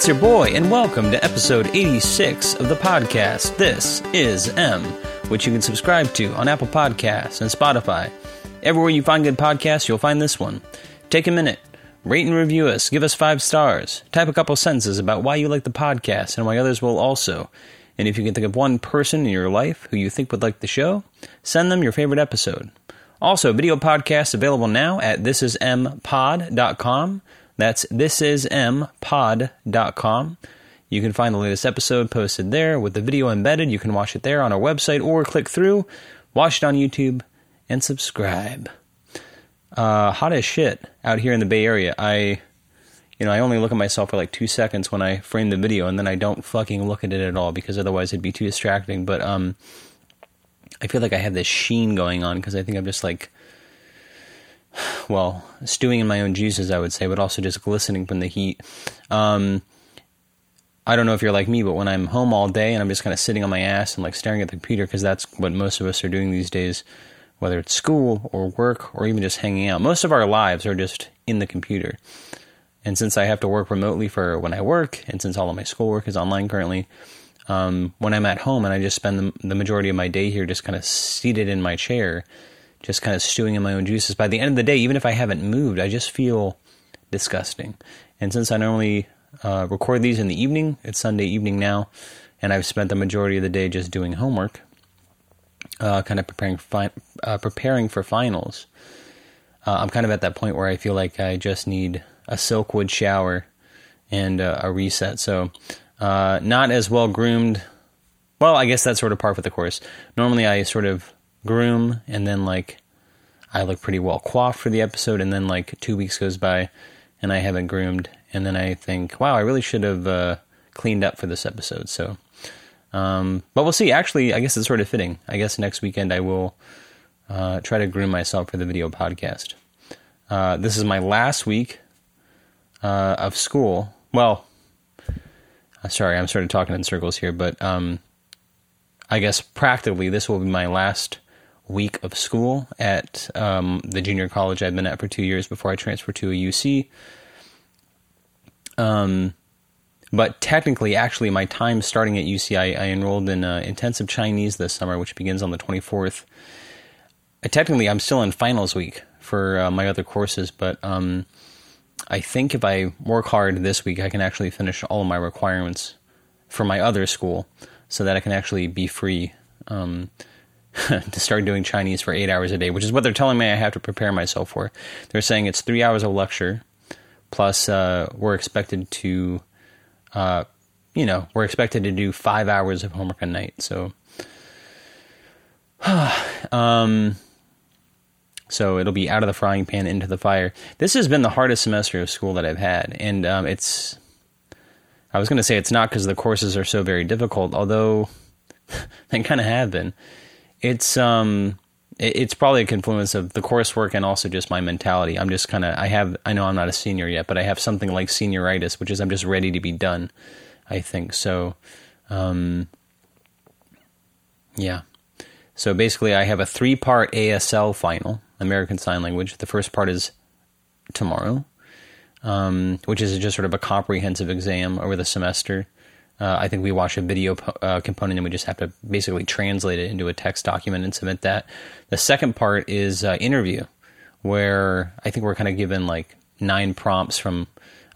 It's your boy, and welcome to episode 86 of the podcast. This is M, which you can subscribe to on Apple Podcasts and Spotify. Everywhere you find good podcasts, you'll find this one. Take a minute, rate and review us, give us five stars, type a couple sentences about why you like the podcast and why others will also. And if you can think of one person in your life who you think would like the show, send them your favorite episode. Also, video podcasts available now at thisismpod.com. That's thisismpod.com. You can find the latest episode posted there with the video embedded. You can watch it there on our website or click through, watch it on YouTube, and subscribe. Uh, hot as shit out here in the Bay Area. I, you know, I only look at myself for like two seconds when I frame the video, and then I don't fucking look at it at all because otherwise it'd be too distracting. But um, I feel like I have this sheen going on because I think I'm just like well, stewing in my own juices, I would say, but also just glistening from the heat. Um, I don't know if you're like me, but when I'm home all day and I'm just kind of sitting on my ass and like staring at the computer, because that's what most of us are doing these days, whether it's school or work or even just hanging out. Most of our lives are just in the computer. And since I have to work remotely for when I work, and since all of my schoolwork is online currently, um, when I'm at home and I just spend the, the majority of my day here just kind of seated in my chair, just kind of stewing in my own juices. By the end of the day, even if I haven't moved, I just feel disgusting. And since I normally uh, record these in the evening, it's Sunday evening now, and I've spent the majority of the day just doing homework, uh, kind of preparing fi- uh, preparing for finals. Uh, I'm kind of at that point where I feel like I just need a silkwood shower and uh, a reset. So, uh, not as well groomed. Well, I guess that's sort of par for the course. Normally, I sort of groom and then like I look pretty well coiffed for the episode and then like two weeks goes by and I haven't groomed and then I think wow I really should have uh, cleaned up for this episode so um, but we'll see. Actually I guess it's sort of fitting. I guess next weekend I will uh, try to groom myself for the video podcast. Uh, this is my last week uh, of school. Well uh, sorry I'm sort of talking in circles here but um, I guess practically this will be my last week of school at um, the junior college I've been at for two years before I transferred to a UC. Um, but technically, actually, my time starting at UC, I, I enrolled in uh, intensive Chinese this summer, which begins on the 24th. Uh, technically, I'm still in finals week for uh, my other courses, but um, I think if I work hard this week, I can actually finish all of my requirements for my other school so that I can actually be free. Um, to start doing Chinese for eight hours a day, which is what they're telling me I have to prepare myself for. They're saying it's three hours of lecture, plus uh, we're expected to, uh, you know, we're expected to do five hours of homework a night. So, um, so it'll be out of the frying pan into the fire. This has been the hardest semester of school that I've had, and um, it's. I was going to say it's not because the courses are so very difficult, although they kind of have been it's um it's probably a confluence of the coursework and also just my mentality. I'm just kind of I have I know I'm not a senior yet, but I have something like senioritis, which is I'm just ready to be done. I think so. Um, yeah. So basically, I have a three part ASL final, American Sign Language. The first part is tomorrow, um, which is just sort of a comprehensive exam over the semester. Uh, I think we watch a video uh, component and we just have to basically translate it into a text document and submit that. The second part is uh, interview, where I think we're kind of given like nine prompts from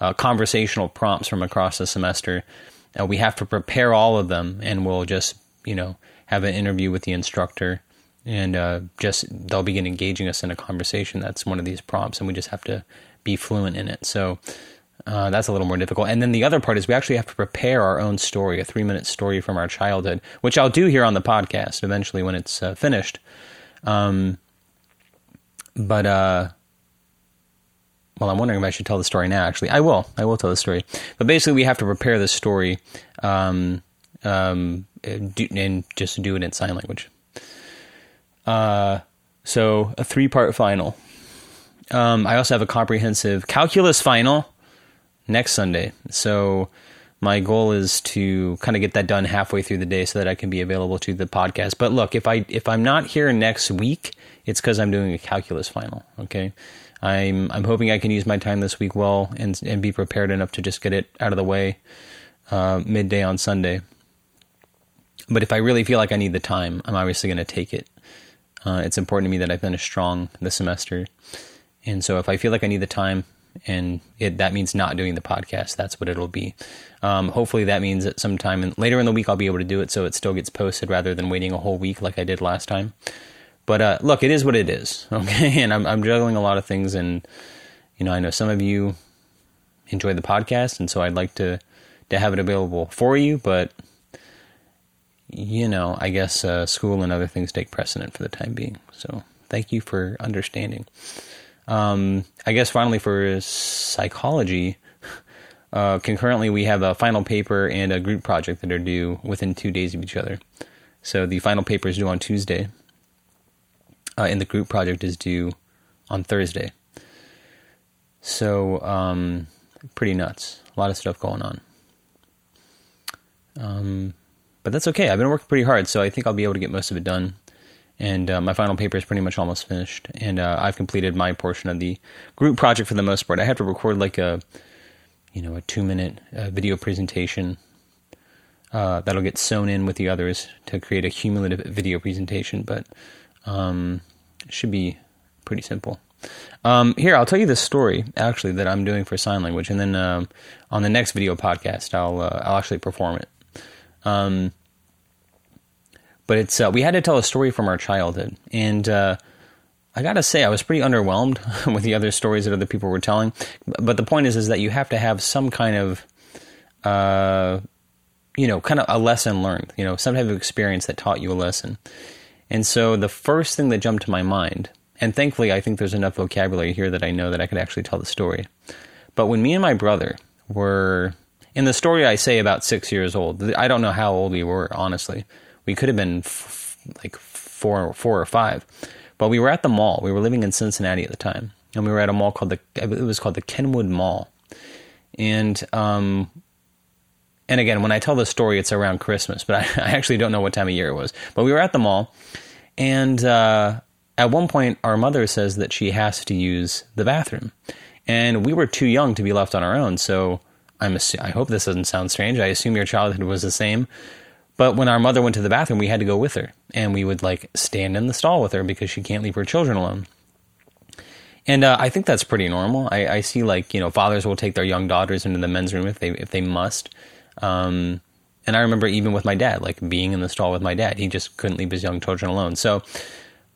uh, conversational prompts from across the semester. Uh, we have to prepare all of them, and we'll just you know have an interview with the instructor, and uh, just they'll begin engaging us in a conversation. That's one of these prompts, and we just have to be fluent in it. So uh, that's a little more difficult. And then the other part is we actually have to prepare our own story, a three minute story from our childhood, which I'll do here on the podcast eventually when it's uh, finished. Um, but, uh, well, I'm wondering if I should tell the story now. Actually, I will. I will tell the story. But basically, we have to prepare the story um, um, and just do it in sign language. Uh, so, a three part final. Um, I also have a comprehensive calculus final next Sunday. So my goal is to kind of get that done halfway through the day so that I can be available to the podcast. But look, if I if I'm not here next week, it's because I'm doing a calculus final. Okay, I'm I'm hoping I can use my time this week well and and be prepared enough to just get it out of the way uh, midday on Sunday. But if I really feel like I need the time, I'm obviously going to take it. Uh, it's important to me that I finish strong this semester, and so if I feel like I need the time, and it, that means not doing the podcast, that's what it'll be. Um, hopefully, that means that sometime in, later in the week I'll be able to do it, so it still gets posted rather than waiting a whole week like I did last time. But uh, look, it is what it is, okay? And I'm, I'm juggling a lot of things, and you know, I know some of you enjoy the podcast, and so I'd like to to have it available for you, but you know, I guess uh, school and other things take precedent for the time being. So thank you for understanding. Um, I guess finally for psychology, uh, concurrently we have a final paper and a group project that are due within two days of each other. So the final paper is due on Tuesday, uh, and the group project is due on Thursday. So um, pretty nuts. A lot of stuff going on. Um, but that's okay. I've been working pretty hard, so I think I'll be able to get most of it done. And uh, my final paper is pretty much almost finished, and uh, I've completed my portion of the group project for the most part. I have to record like a, you know, a two-minute uh, video presentation uh, that'll get sewn in with the others to create a cumulative video presentation, but um, should be pretty simple. Um, here, I'll tell you the story actually that I'm doing for sign language, and then um, on the next video podcast, I'll uh, I'll actually perform it. But it's uh, we had to tell a story from our childhood, and uh, I gotta say I was pretty underwhelmed with the other stories that other people were telling. But the point is, is that you have to have some kind of, uh, you know, kind of a lesson learned. You know, some type of experience that taught you a lesson. And so the first thing that jumped to my mind, and thankfully I think there's enough vocabulary here that I know that I could actually tell the story. But when me and my brother were in the story, I say about six years old. I don't know how old we were, honestly. We could have been f- like four, four or five. But we were at the mall. We were living in Cincinnati at the time, and we were at a mall called the. It was called the Kenwood Mall, and um, and again, when I tell this story, it's around Christmas, but I, I, actually don't know what time of year it was. But we were at the mall, and uh, at one point, our mother says that she has to use the bathroom, and we were too young to be left on our own, so I'm assu- I hope this doesn't sound strange. I assume your childhood was the same. But when our mother went to the bathroom, we had to go with her, and we would like stand in the stall with her because she can't leave her children alone. And uh, I think that's pretty normal. I, I, see like you know fathers will take their young daughters into the men's room if they if they must. Um, and I remember even with my dad, like being in the stall with my dad, he just couldn't leave his young children alone. So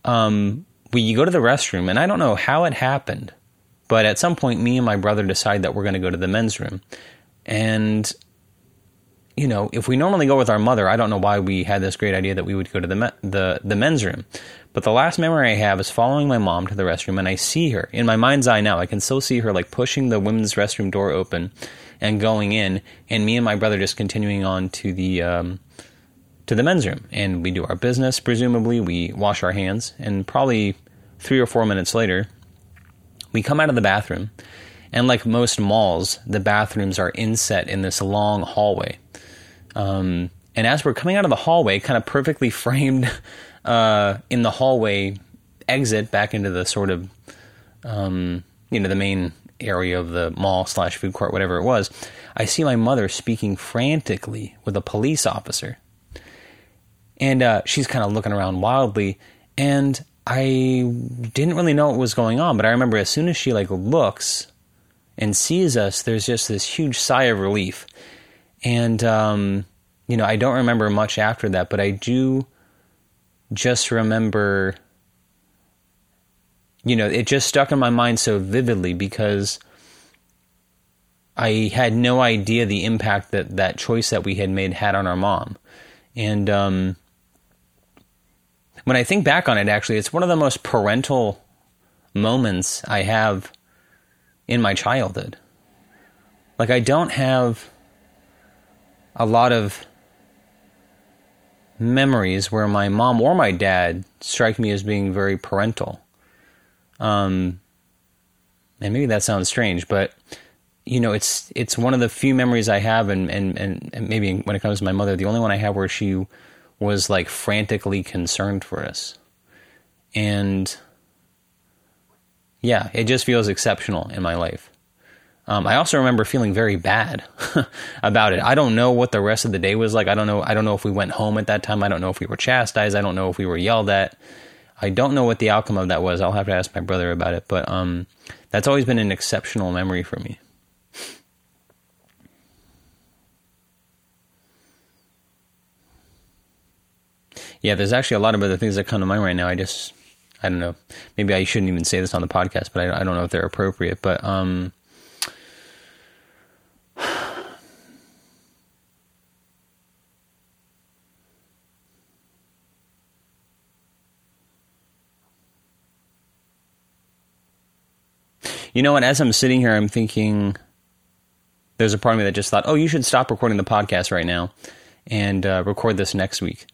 um, we go to the restroom, and I don't know how it happened, but at some point, me and my brother decide that we're going to go to the men's room. And, you know, if we normally go with our mother, I don't know why we had this great idea that we would go to the, me- the, the men's room. But the last memory I have is following my mom to the restroom, and I see her in my mind's eye now. I can still see her like pushing the women's restroom door open and going in, and me and my brother just continuing on to the um, to the men's room. And we do our business, presumably. We wash our hands, and probably three or four minutes later, we come out of the bathroom, and like most malls, the bathrooms are inset in this long hallway. Um, and as we're coming out of the hallway, kind of perfectly framed uh, in the hallway exit back into the sort of, um, you know, the main area of the mall slash food court, whatever it was, I see my mother speaking frantically with a police officer. And uh, she's kind of looking around wildly. And I didn't really know what was going on, but I remember as soon as she like looks and sees us, there's just this huge sigh of relief. And um, you know, I don't remember much after that, but I do just remember you know, it just stuck in my mind so vividly because I had no idea the impact that that choice that we had made had on our mom. And um, when I think back on it, actually, it's one of the most parental moments I have in my childhood. Like, I don't have a lot of memories where my mom or my dad strike me as being very parental. Um, and maybe that sounds strange, but you know, it's it's one of the few memories I have, and, and and maybe when it comes to my mother, the only one I have where she was like frantically concerned for us. And yeah, it just feels exceptional in my life. Um, I also remember feeling very bad about it. I don't know what the rest of the day was like. I don't know. I don't know if we went home at that time. I don't know if we were chastised. I don't know if we were yelled at. I don't know what the outcome of that was. I'll have to ask my brother about it. But um, that's always been an exceptional memory for me. Yeah, there's actually a lot of other things that come to mind right now. I just, I don't know. Maybe I shouldn't even say this on the podcast, but I, I don't know if they're appropriate. But um, You know what? As I'm sitting here, I'm thinking there's a part of me that just thought, oh, you should stop recording the podcast right now and uh, record this next week.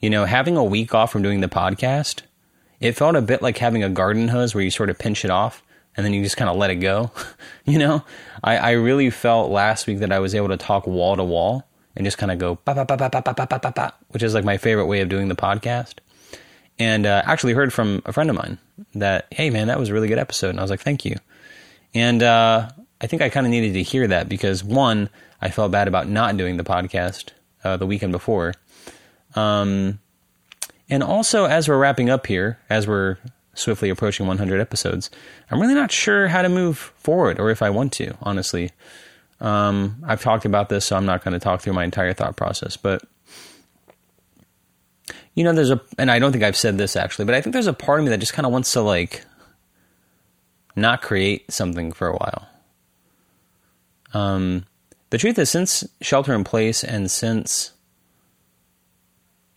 You know, having a week off from doing the podcast, it felt a bit like having a garden hose where you sort of pinch it off and then you just kind of let it go. you know, I, I really felt last week that I was able to talk wall to wall and just kind of go, ba, ba, ba, ba, ba, ba, ba, ba, ba, which is like my favorite way of doing the podcast. And uh, actually heard from a friend of mine that, hey, man, that was a really good episode. And I was like, thank you. And uh, I think I kind of needed to hear that because one, I felt bad about not doing the podcast uh, the weekend before. Um, and also, as we're wrapping up here, as we're swiftly approaching 100 episodes, I'm really not sure how to move forward or if I want to, honestly. Um, I've talked about this, so I'm not going to talk through my entire thought process, but you know, there's a, and I don't think I've said this actually, but I think there's a part of me that just kind of wants to like not create something for a while. Um, the truth is, since shelter in place and since,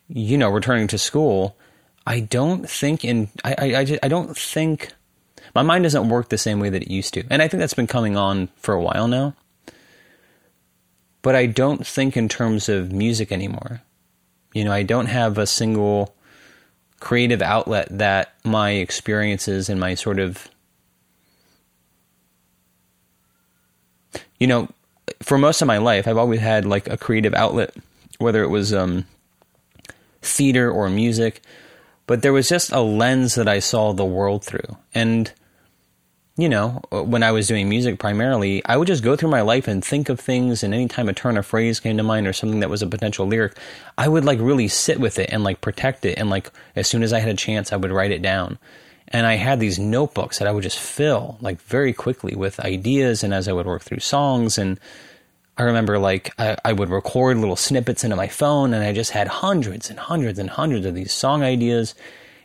you know, returning to school, I don't think in, I, I, I, I don't think, my mind doesn't work the same way that it used to. And I think that's been coming on for a while now. But I don't think in terms of music anymore. You know, I don't have a single creative outlet that my experiences and my sort of you know, for most of my life, I've always had like a creative outlet, whether it was um, theater or music, but there was just a lens that I saw the world through. And, you know, when I was doing music primarily, I would just go through my life and think of things, and anytime a turn of phrase came to mind or something that was a potential lyric, I would like really sit with it and like protect it. And like as soon as I had a chance, I would write it down. And I had these notebooks that I would just fill like very quickly with ideas. And as I would work through songs, and I remember like I, I would record little snippets into my phone, and I just had hundreds and hundreds and hundreds of these song ideas.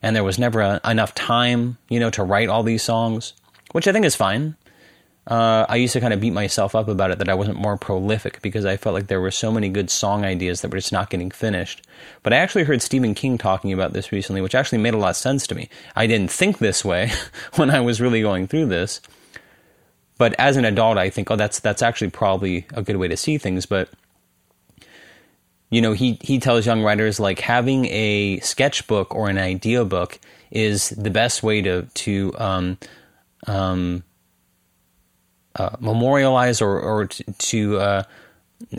And there was never a, enough time, you know, to write all these songs, which I think is fine uh, I used to kind of beat myself up about it that I wasn't more prolific because I felt like there were so many good song ideas that were just not getting finished. But I actually heard Stephen King talking about this recently, which actually made a lot of sense to me. I didn't think this way when I was really going through this. But as an adult, I think, oh, that's that's actually probably a good way to see things. But you know, he he tells young writers like having a sketchbook or an idea book is the best way to to um, um, uh, memorialize or, or to, to uh,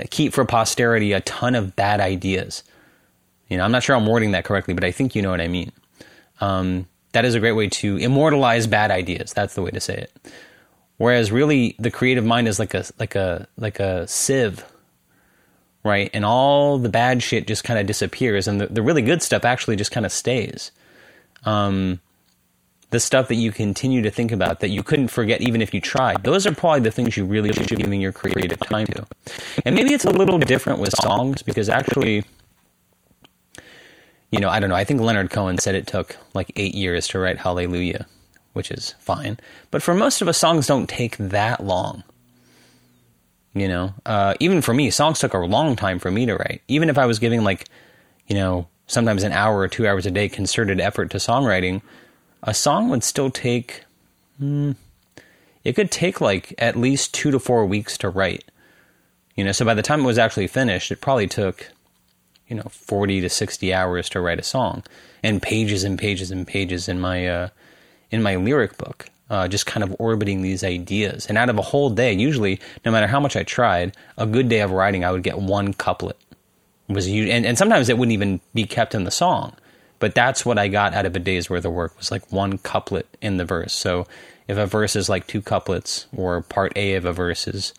keep for posterity a ton of bad ideas. You know, I'm not sure I'm wording that correctly, but I think you know what I mean. Um, that is a great way to immortalize bad ideas. That's the way to say it. Whereas really, the creative mind is like a like a like a sieve, right? And all the bad shit just kind of disappears, and the, the really good stuff actually just kind of stays. Um, the stuff that you continue to think about that you couldn't forget even if you tried. Those are probably the things you really should be giving your creative time to. And maybe it's a little different with songs because actually, you know, I don't know. I think Leonard Cohen said it took like eight years to write Hallelujah, which is fine. But for most of us, songs don't take that long. You know, uh, even for me, songs took a long time for me to write. Even if I was giving like, you know, sometimes an hour or two hours a day concerted effort to songwriting, a song would still take, hmm, it could take like at least two to four weeks to write. You know, so by the time it was actually finished, it probably took, you know, 40 to 60 hours to write a song and pages and pages and pages in my, uh, in my lyric book. Uh, just kind of orbiting these ideas. And out of a whole day, usually, no matter how much I tried, a good day of writing, I would get one couplet. It was and, and sometimes it wouldn't even be kept in the song. But that's what I got out of a day's worth of work was like one couplet in the verse. So if a verse is like two couplets or part A of a verse is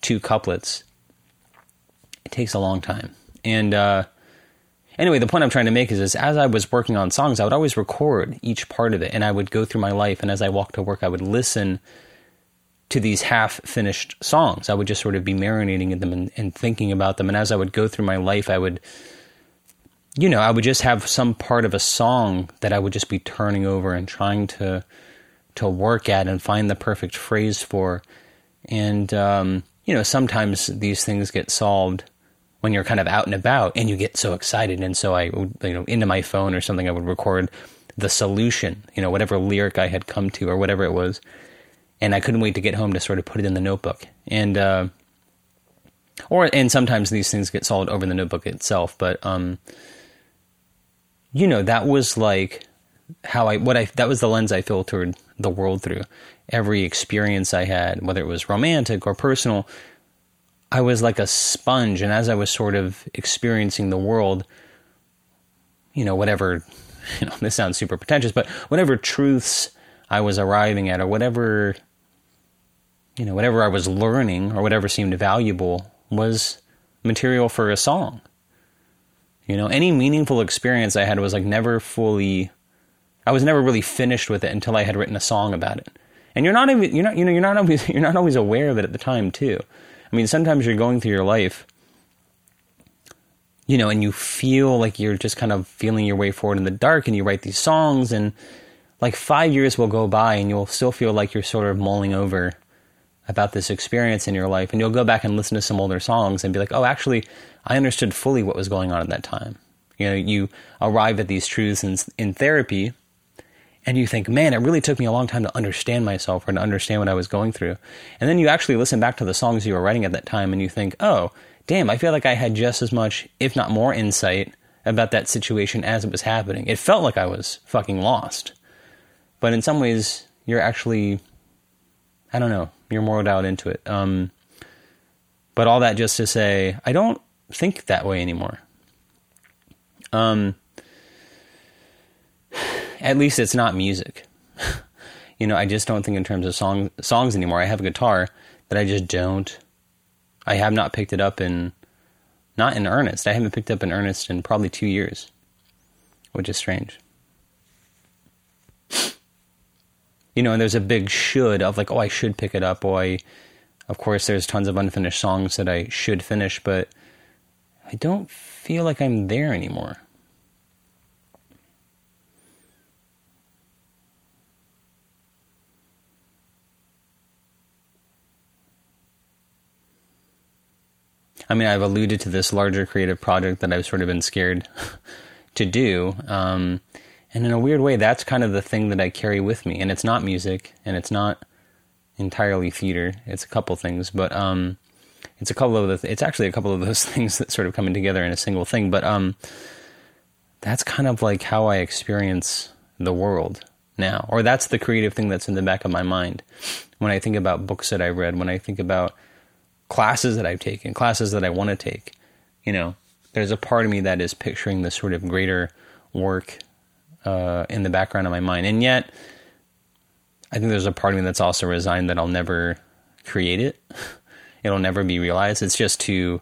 two couplets, it takes a long time. And uh, anyway, the point I'm trying to make is, is as I was working on songs, I would always record each part of it, and I would go through my life, and as I walked to work, I would listen to these half finished songs. I would just sort of be marinating in them and, and, thinking about them. And as I would go through my life, I would, you know, I would just have some part of a song that I would just be turning over and trying to to work at and find the perfect phrase for. And um, you know, sometimes these things get solved when you're kind of out and about and you get so excited. And so I would, you know, into my phone or something, I would record the solution, you know, whatever lyric I had come to or whatever it was and I couldn't wait to get home to sort of put it in the notebook. And uh, or and sometimes these things get solved over the notebook itself, but um, you know that was like how I what I that was the lens I filtered the world through. Every experience I had, whether it was romantic or personal, I was like a sponge, and as I was sort of experiencing the world, you know, whatever, you know, this sounds super pretentious, but whatever truths I was arriving at, or whatever you know, whatever I was learning or whatever seemed valuable was material for a song. You know, any meaningful experience I had was like never fully I was never really finished with it until I had written a song about it. And you're not even you're not you know, you're not always you're not always aware of it at the time too. I mean, sometimes you're going through your life you know, and you feel like you're just kind of feeling your way forward in the dark and you write these songs and like 5 years will go by and you'll still feel like you're sort of mulling over about this experience in your life and you'll go back and listen to some older songs and be like, "Oh, actually, I understood fully what was going on at that time." You know, you arrive at these truths in, in therapy and you think, "Man, it really took me a long time to understand myself or to understand what I was going through." And then you actually listen back to the songs you were writing at that time and you think, "Oh, damn, I feel like I had just as much, if not more insight about that situation as it was happening. It felt like I was fucking lost." But in some ways, you're actually I don't know, you're more dialed into it. Um, but all that just to say, I don't think that way anymore. Um, at least it's not music. you know, I just don't think in terms of song songs anymore. I have a guitar that I just don't. I have not picked it up in, not in earnest. I haven't picked up in earnest in probably two years, which is strange. You know, and there's a big should of like, oh, I should pick it up. Or I, of course, there's tons of unfinished songs that I should finish, but I don't feel like I'm there anymore. I mean, I've alluded to this larger creative project that I've sort of been scared to do. Um, and in a weird way, that's kind of the thing that I carry with me. And it's not music, and it's not entirely theater. It's a couple things, but um, it's a couple of the. Th- it's actually a couple of those things that sort of coming together in a single thing. But um, that's kind of like how I experience the world now, or that's the creative thing that's in the back of my mind when I think about books that I read, when I think about classes that I've taken, classes that I want to take. You know, there's a part of me that is picturing this sort of greater work uh, in the background of my mind. And yet, I think there's a part of me that's also resigned that I'll never create it. It'll never be realized. It's just too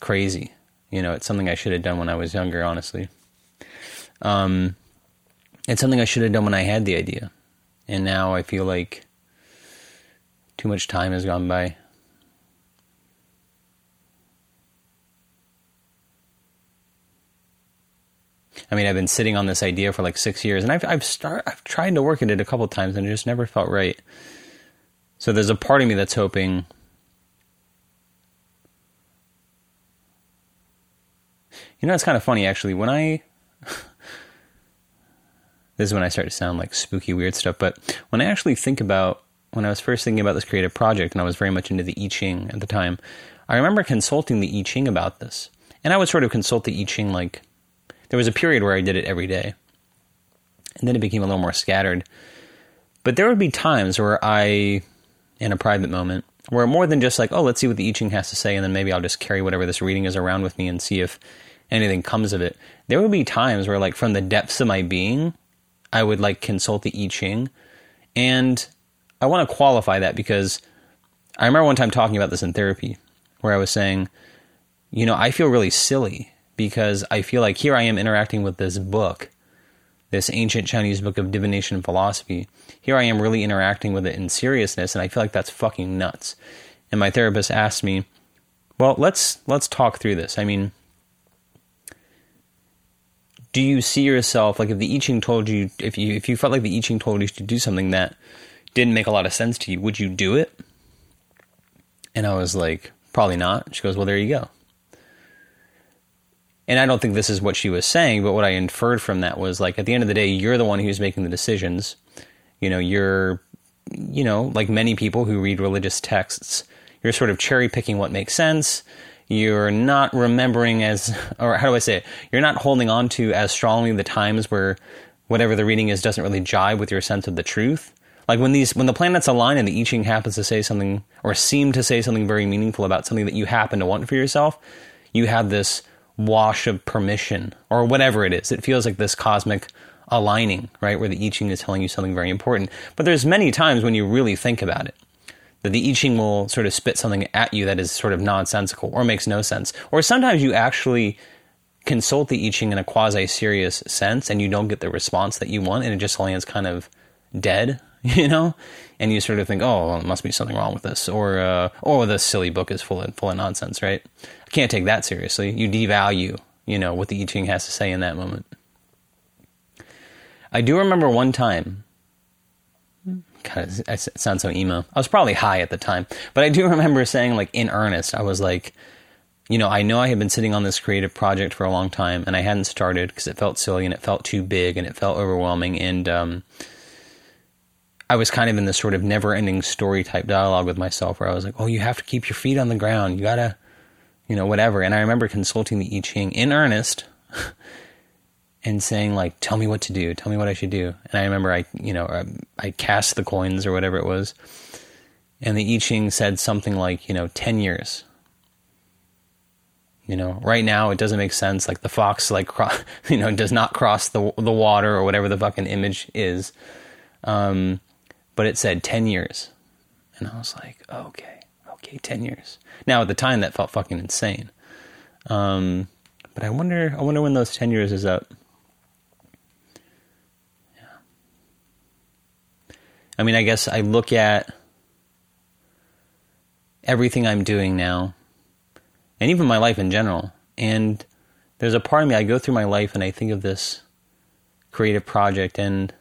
crazy. You know, it's something I should have done when I was younger, honestly. Um, it's something I should have done when I had the idea. And now I feel like too much time has gone by. I mean, I've been sitting on this idea for like six years, and I've I've start I've tried to work at it a couple times, and it just never felt right. So there's a part of me that's hoping. You know, it's kind of funny actually. When I this is when I start to sound like spooky, weird stuff. But when I actually think about when I was first thinking about this creative project, and I was very much into the I Ching at the time, I remember consulting the I Ching about this, and I would sort of consult the I Ching like there was a period where I did it every day, and then it became a little more scattered. But there would be times where I, in a private moment, where more than just like, oh, let's see what the I Ching has to say, and then maybe I'll just carry whatever this reading is around with me and see if anything comes of it. There would be times where, like, from the depths of my being, I would like consult the I Ching, and I want to qualify that because I remember one time talking about this in therapy where I was saying, you know, I feel really silly because I feel like here I am interacting with this book, this ancient Chinese book of divination and philosophy. Here I am really interacting with it in seriousness, and I feel like that's fucking nuts. And my therapist asked me, "Well, let's let's talk through this. I mean, do you see yourself like if the I Ching told you if you if you felt like the I Ching told you to do something that didn't make a lot of sense to you, would you do it?" And I was like, "Probably not." She goes, "Well, there you go." And I don't think this is what she was saying, but what I inferred from that was like at the end of the day, you're the one who's making the decisions. You know, you're you know, like many people who read religious texts, you're sort of cherry picking what makes sense. You're not remembering as, or how do I say it? You're not holding on to as strongly the times where whatever the reading is doesn't really jive with your sense of the truth. Like when these, when the planets align and the I Ching happens to say something or seem to say something very meaningful about something that you happen to want for yourself, you have this wash of permission or whatever it is. It feels like this cosmic aligning, right? Where the I Ching is telling you something very important. But there's many times when you really think about it that the I Ching will sort of spit something at you that is sort of nonsensical or makes no sense. Or sometimes you actually consult the I Ching in a quasi serious sense and you don't get the response that you want and it just lands kind of dead, you know? And you sort of think, oh, well, there must be something wrong with this. Or, uh, oh, this silly book is full of, full of nonsense, right? I can't take that seriously. You devalue, you know, what the I Ching has to say in that moment. I do remember one time God, it sounds so emo. I was probably high at the time, but I do remember saying, like, in earnest, I was like, you know, I know I had been sitting on this creative project for a long time, and I hadn't started because it felt silly and it felt too big and it felt overwhelming, and um, I was kind of in this sort of never-ending story type dialogue with myself, where I was like, "Oh, you have to keep your feet on the ground. You gotta, you know, whatever." And I remember consulting the I Ching in earnest. and saying like, "Tell me what to do. Tell me what I should do." And I remember I, you know, I, I cast the coins or whatever it was, and the I Ching said something like, you know, ten years. You know, right now it doesn't make sense. Like the fox, like cro- you know, does not cross the the water or whatever the fucking image is. Um, but it said ten years, and I was like, okay, okay, ten years. Now at the time that felt fucking insane. Um, but I wonder, I wonder when those ten years is up. I mean, I guess I look at everything I'm doing now, and even my life in general, and there's a part of me, I go through my life and I think of this creative project, and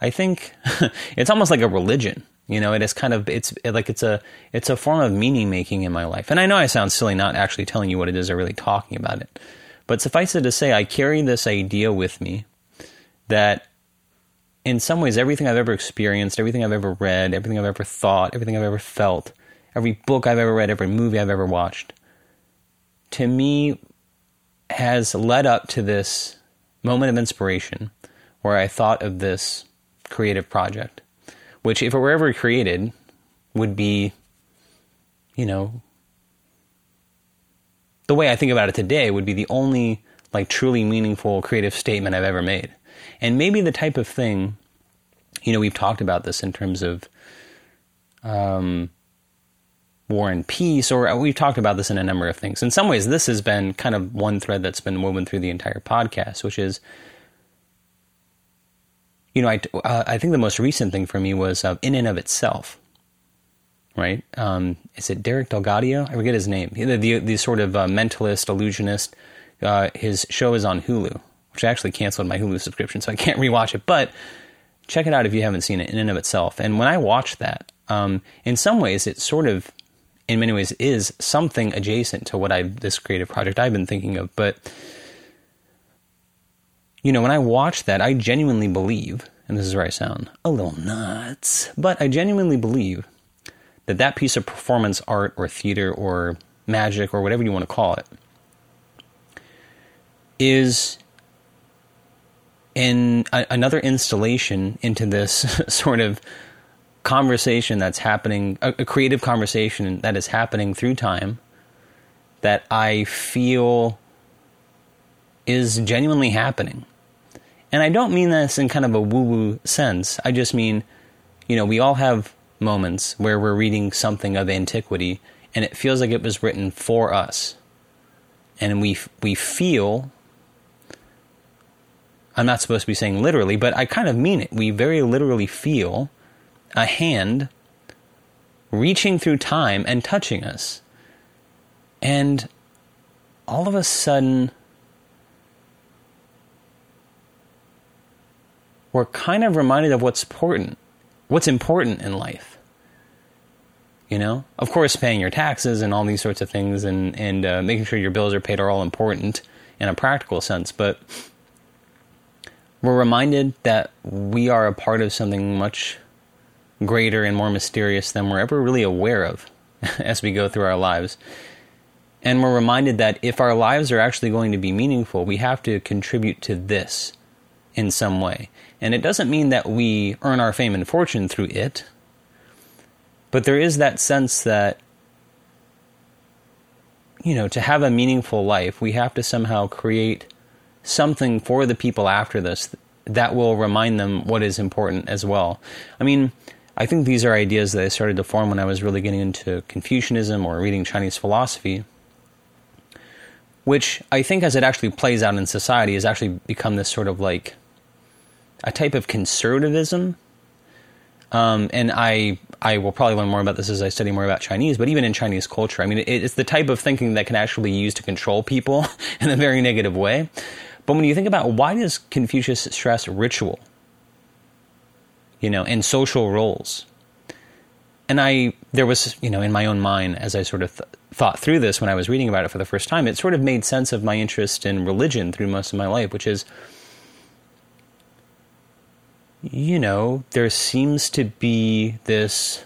I think it's almost like a religion. You know, it is kind of it's like it's a it's a form of meaning making in my life. And I know I sound silly not actually telling you what it is or really talking about it. But suffice it to say, I carry this idea with me that in some ways, everything I've ever experienced, everything I've ever read, everything I've ever thought, everything I've ever felt, every book I've ever read, every movie I've ever watched, to me has led up to this moment of inspiration where I thought of this creative project, which, if it were ever created, would be, you know, the way I think about it today would be the only like truly meaningful creative statement I've ever made and maybe the type of thing, you know, we've talked about this in terms of um, war and peace, or we've talked about this in a number of things. In some ways, this has been kind of one thread that's been woven through the entire podcast, which is, you know, I, uh, I think the most recent thing for me was uh, in and of itself. Right? Um, is it Derek DelGaudio? I forget his name. The, the, the sort of uh, mentalist, illusionist. Uh, his show is on Hulu which I actually canceled my Hulu subscription, so I can't rewatch it. But check it out if you haven't seen it in and of itself. And when I watched that, um, in some ways, it sort of, in many ways, is something adjacent to what I this creative project I've been thinking of. But you know, when I watched that, I genuinely believe, and this is where I sound a little nuts, but I genuinely believe that that piece of performance art or theater or magic or whatever you want to call it is in a, another installation into this sort of conversation that's happening, a, a creative conversation that is happening through time that I feel is genuinely happening. And I don't mean this in kind of a woo woo sense. I just mean you know, we all have moments where we're reading something of antiquity and it feels like it was written for us. And we we feel I'm not supposed to be saying literally, but I kind of mean it. We very literally feel a hand reaching through time and touching us. And all of a sudden, we're kind of reminded of what's important, what's important in life. You know, of course, paying your taxes and all these sorts of things, and and uh, making sure your bills are paid are all important in a practical sense. But we're reminded that we are a part of something much greater and more mysterious than we're ever really aware of as we go through our lives. And we're reminded that if our lives are actually going to be meaningful, we have to contribute to this in some way. And it doesn't mean that we earn our fame and fortune through it, but there is that sense that, you know, to have a meaningful life, we have to somehow create something for the people after this that will remind them what is important as well. I mean, I think these are ideas that I started to form when I was really getting into Confucianism or reading Chinese philosophy, which I think as it actually plays out in society has actually become this sort of like a type of conservatism. Um, and I I will probably learn more about this as I study more about Chinese. But even in Chinese culture, I mean, it, it's the type of thinking that can actually be used to control people in a very negative way. But when you think about why does Confucius stress ritual, you know, and social roles? And I, there was, you know, in my own mind, as I sort of th- thought through this when I was reading about it for the first time, it sort of made sense of my interest in religion through most of my life, which is, you know, there seems to be this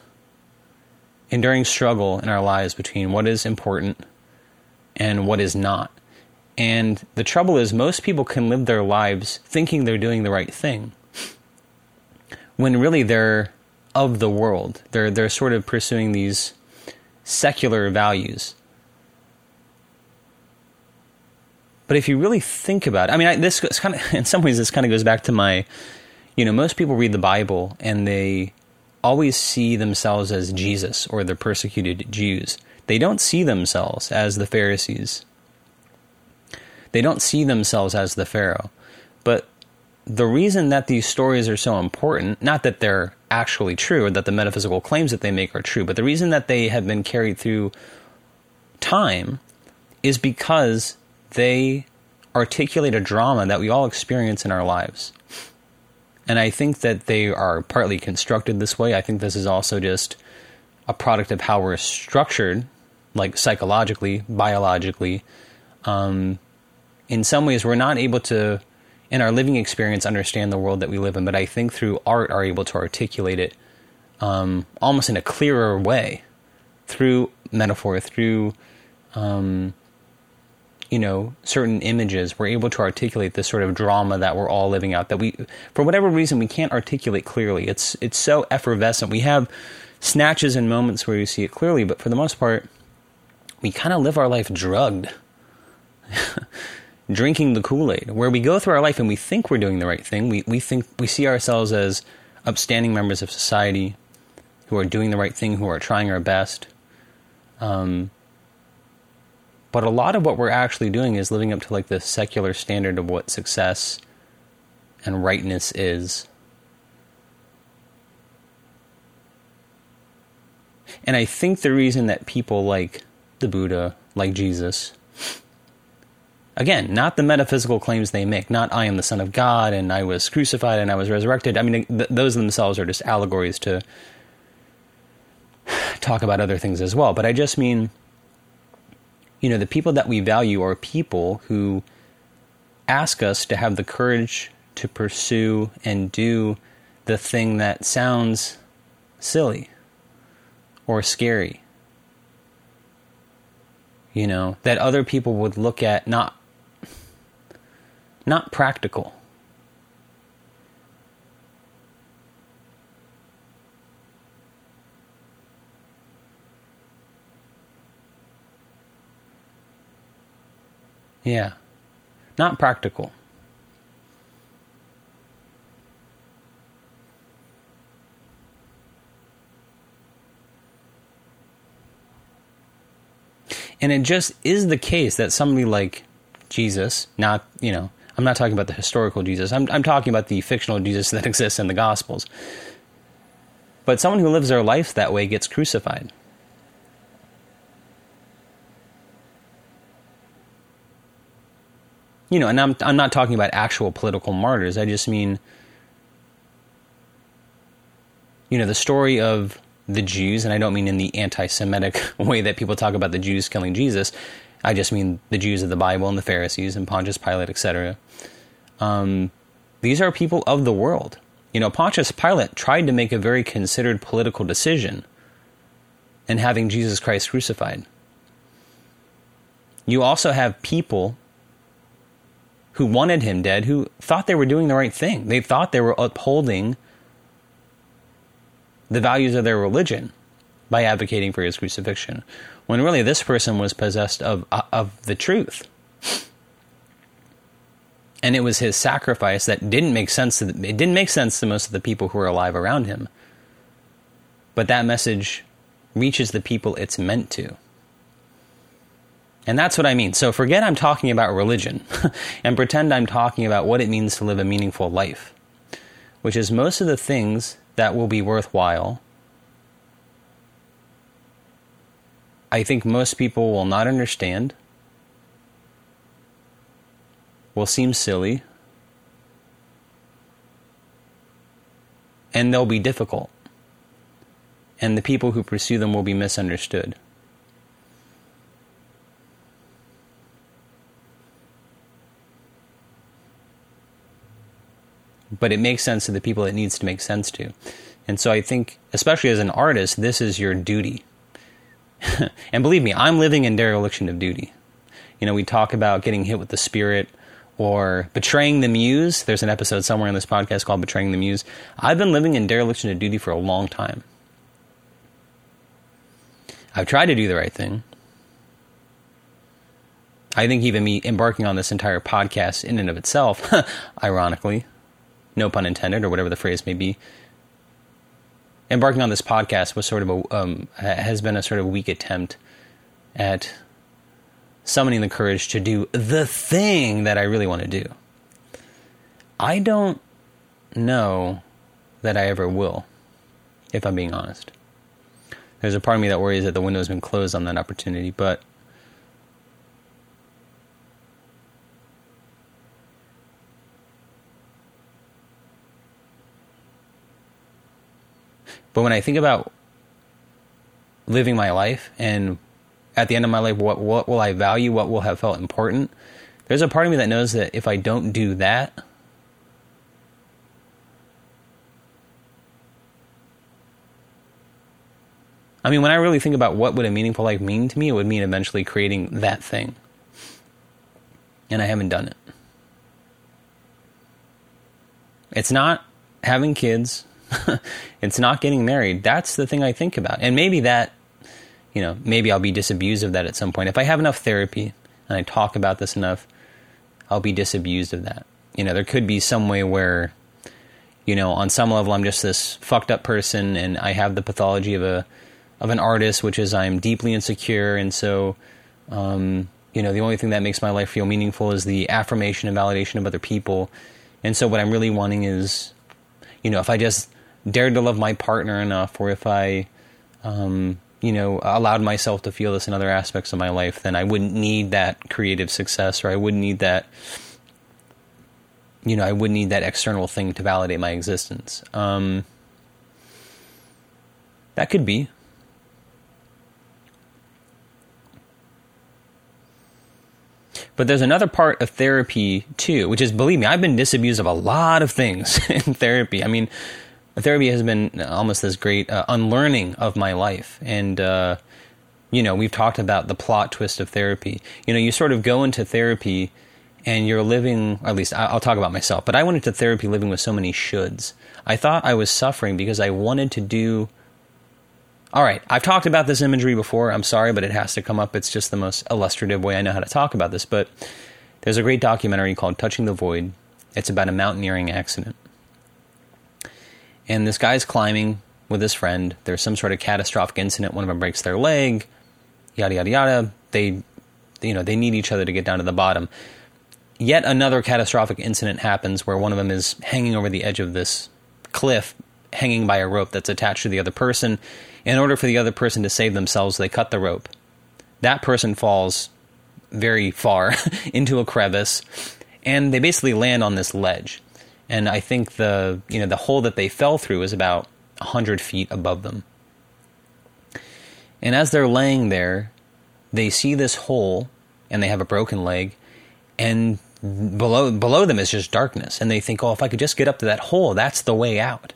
enduring struggle in our lives between what is important and what is not. And the trouble is, most people can live their lives thinking they're doing the right thing when really they're of the world. They're, they're sort of pursuing these secular values. But if you really think about it, I mean, I, this kind of, in some ways, this kind of goes back to my, you know, most people read the Bible and they always see themselves as Jesus or the persecuted Jews. They don't see themselves as the Pharisees. They don't see themselves as the Pharaoh. But the reason that these stories are so important, not that they're actually true or that the metaphysical claims that they make are true, but the reason that they have been carried through time is because they articulate a drama that we all experience in our lives. And I think that they are partly constructed this way. I think this is also just a product of how we're structured, like psychologically, biologically. Um, in some ways, we're not able to, in our living experience, understand the world that we live in, but I think through art are able to articulate it um, almost in a clearer way through metaphor, through um, you know, certain images, we're able to articulate this sort of drama that we're all living out that we, for whatever reason, we can't articulate clearly. It's, it's so effervescent. We have snatches and moments where you see it clearly, but for the most part, we kind of live our life drugged. Drinking the Kool Aid, where we go through our life and we think we're doing the right thing. We, we think we see ourselves as upstanding members of society who are doing the right thing, who are trying our best. Um, but a lot of what we're actually doing is living up to like the secular standard of what success and rightness is. And I think the reason that people like the Buddha, like Jesus, again, not the metaphysical claims they make, not I am the Son of God and I was crucified and I was resurrected. I mean, th- those themselves are just allegories to talk about other things as well. But I just mean you know, the people that we value are people who ask us to have the courage to pursue and do the thing that sounds silly or scary. You know, that other people would look at not not practical. Yeah. Not practical. And it just is the case that somebody like Jesus, not, you know, I'm not talking about the historical Jesus. I'm, I'm talking about the fictional Jesus that exists in the Gospels. But someone who lives their life that way gets crucified. You know, and I'm, I'm not talking about actual political martyrs. I just mean, you know, the story of the Jews, and I don't mean in the anti Semitic way that people talk about the Jews killing Jesus. I just mean the Jews of the Bible and the Pharisees and Pontius Pilate, etc. Um, these are people of the world. You know, Pontius Pilate tried to make a very considered political decision in having Jesus Christ crucified. You also have people who wanted him dead who thought they were doing the right thing. They thought they were upholding the values of their religion by advocating for his crucifixion, when really this person was possessed of, uh, of the truth. And it was his sacrifice that didn't make sense to the, it didn't make sense to most of the people who were alive around him. But that message reaches the people it's meant to and that's what i mean so forget i'm talking about religion and pretend i'm talking about what it means to live a meaningful life which is most of the things that will be worthwhile i think most people will not understand will seem silly and they'll be difficult. And the people who pursue them will be misunderstood. But it makes sense to the people it needs to make sense to. And so I think, especially as an artist, this is your duty. and believe me, I'm living in dereliction of duty. You know, we talk about getting hit with the spirit or Betraying the Muse. There's an episode somewhere in this podcast called Betraying the Muse. I've been living in dereliction of duty for a long time. I've tried to do the right thing. I think even me embarking on this entire podcast in and of itself, ironically, no pun intended, or whatever the phrase may be, embarking on this podcast was sort of a um, has been a sort of weak attempt at summoning the courage to do the thing that I really want to do. I don't know that I ever will, if I'm being honest. There's a part of me that worries that the window's been closed on that opportunity, but But when I think about living my life and at the end of my life, what what will I value? What will have felt important? There's a part of me that knows that if I don't do that, I mean, when I really think about what would a meaningful life mean to me, it would mean eventually creating that thing. And I haven't done it. It's not having kids. it's not getting married. That's the thing I think about. And maybe that you know, maybe I'll be disabused of that at some point. If I have enough therapy and I talk about this enough, I'll be disabused of that. You know, there could be some way where, you know, on some level I'm just this fucked up person and I have the pathology of a of an artist, which is I'm deeply insecure and so um, you know, the only thing that makes my life feel meaningful is the affirmation and validation of other people. And so what I'm really wanting is, you know, if I just dared to love my partner enough or if I um, you know, allowed myself to feel this in other aspects of my life, then I wouldn't need that creative success or I wouldn't need that, you know, I wouldn't need that external thing to validate my existence. Um, that could be. But there's another part of therapy too, which is, believe me, I've been disabused of a lot of things in therapy. I mean, therapy has been almost this great uh, unlearning of my life. And, uh, you know, we've talked about the plot twist of therapy. You know, you sort of go into therapy and you're living, at least I'll talk about myself, but I went into therapy living with so many shoulds. I thought I was suffering because I wanted to do. All right, I've talked about this imagery before. I'm sorry, but it has to come up. It's just the most illustrative way I know how to talk about this. But there's a great documentary called Touching the Void. It's about a mountaineering accident and this guy's climbing with his friend. There's some sort of catastrophic incident. One of them breaks their leg. yada yada yada. They, you know, they need each other to get down to the bottom. Yet another catastrophic incident happens where one of them is hanging over the edge of this cliff, hanging by a rope that's attached to the other person. In order for the other person to save themselves, they cut the rope. That person falls very far into a crevice, and they basically land on this ledge. And I think the you know the hole that they fell through is about hundred feet above them. And as they're laying there, they see this hole, and they have a broken leg, and below below them is just darkness. And they think, oh, if I could just get up to that hole, that's the way out.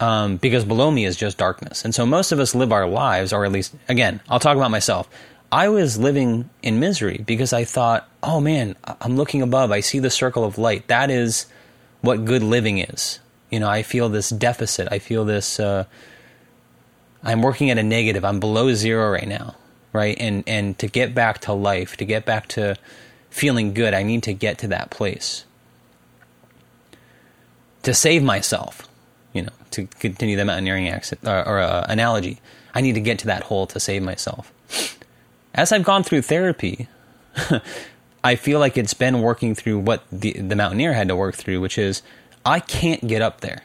Um, because below me is just darkness. And so most of us live our lives, or at least, again, I'll talk about myself. I was living in misery because I thought, oh man, I'm looking above. I see the circle of light. That is what good living is. You know, I feel this deficit. I feel this. Uh, I'm working at a negative. I'm below zero right now, right? And and to get back to life, to get back to feeling good, I need to get to that place. To save myself, you know, to continue the mountaineering accent, or, or uh, analogy, I need to get to that hole to save myself as I've gone through therapy, I feel like it's been working through what the, the mountaineer had to work through, which is I can't get up there.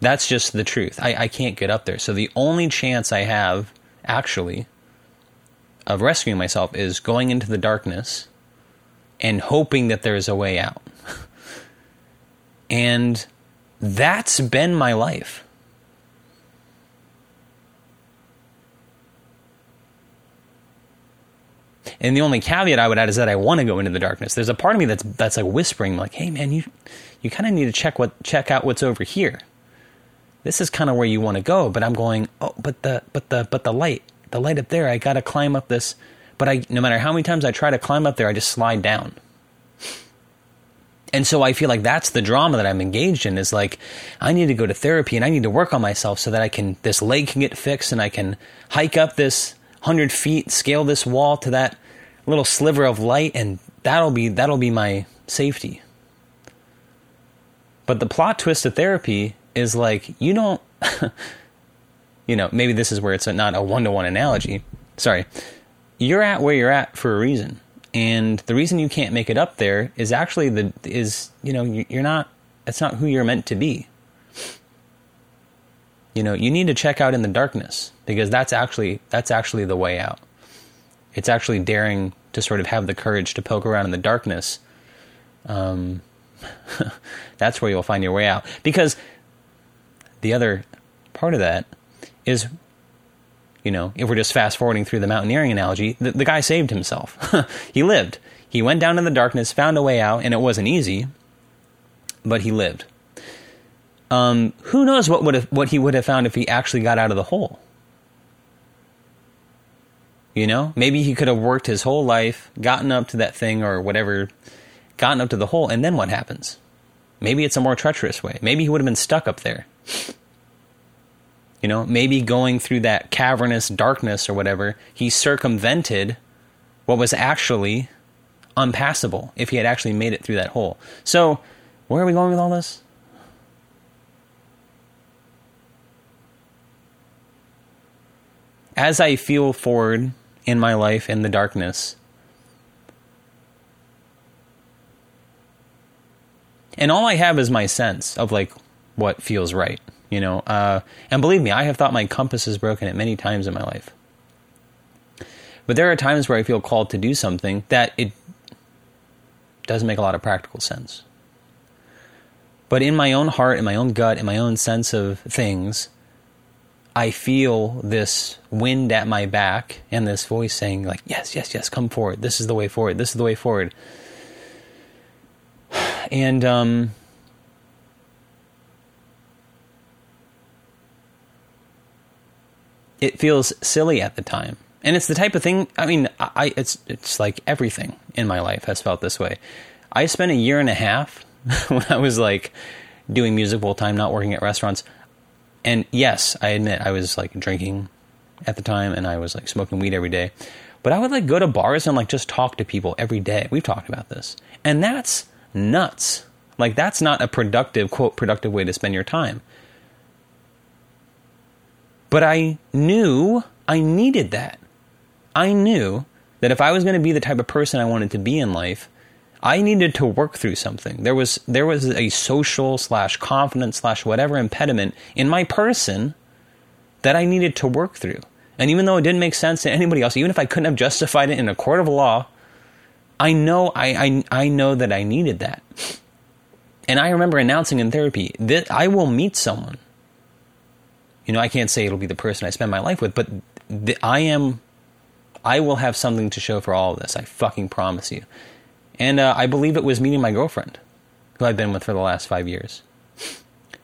That's just the truth. I, I can't get up there. So the only chance I have, actually, of rescuing myself is going into the darkness and hoping that there's a way out. and that's been my life. And the only caveat I would add is that I want to go into the darkness. There's a part of me that's that's like whispering, like, "Hey, man, you you kind of need to check what check out what's over here. This is kind of where you want to go." But I'm going, "Oh, but the but the but the light, the light up there. I got to climb up this." But I, no matter how many times I try to climb up there, I just slide down. And so I feel like that's the drama that I'm engaged in is like, I need to go to therapy and I need to work on myself so that I can, this leg can get fixed and I can hike up this hundred feet, scale this wall to that little sliver of light, and that'll be that'll be my safety. But the plot twist of therapy is like you don't, you know, maybe this is where it's not a one to one analogy. Sorry, you're at where you're at for a reason, and the reason you can't make it up there is actually the is you know you're not. It's not who you're meant to be. You know, you need to check out in the darkness because that's actually that's actually the way out. It's actually daring to sort of have the courage to poke around in the darkness. Um, that's where you'll find your way out. Because the other part of that is, you know, if we're just fast forwarding through the mountaineering analogy, the, the guy saved himself. he lived. He went down in the darkness, found a way out, and it wasn't easy, but he lived. Um, who knows what would have, what he would have found if he actually got out of the hole? You know, maybe he could have worked his whole life, gotten up to that thing or whatever, gotten up to the hole, and then what happens? Maybe it's a more treacherous way. Maybe he would have been stuck up there. You know, maybe going through that cavernous darkness or whatever, he circumvented what was actually unpassable if he had actually made it through that hole. So, where are we going with all this? As I feel forward in my life in the darkness. And all I have is my sense of like what feels right, you know. Uh, and believe me, I have thought my compass is broken at many times in my life. But there are times where I feel called to do something that it doesn't make a lot of practical sense. But in my own heart, in my own gut, in my own sense of things, I feel this wind at my back and this voice saying, like, yes, yes, yes, come forward. This is the way forward. This is the way forward. And, um, it feels silly at the time. And it's the type of thing, I mean, I, it's, it's like everything in my life has felt this way. I spent a year and a half when I was like doing music full time, not working at restaurants and yes, I admit I was like drinking at the time and I was like smoking weed every day. But I would like go to bars and like just talk to people every day. We've talked about this. And that's nuts. Like that's not a productive, quote, productive way to spend your time. But I knew I needed that. I knew that if I was going to be the type of person I wanted to be in life, I needed to work through something. There was there was a social slash confidence slash whatever impediment in my person that I needed to work through. And even though it didn't make sense to anybody else, even if I couldn't have justified it in a court of law, I know I, I, I know that I needed that. And I remember announcing in therapy that I will meet someone. You know, I can't say it'll be the person I spend my life with, but th- I am, I will have something to show for all of this. I fucking promise you. And uh, I believe it was meeting my girlfriend, who I've been with for the last five years.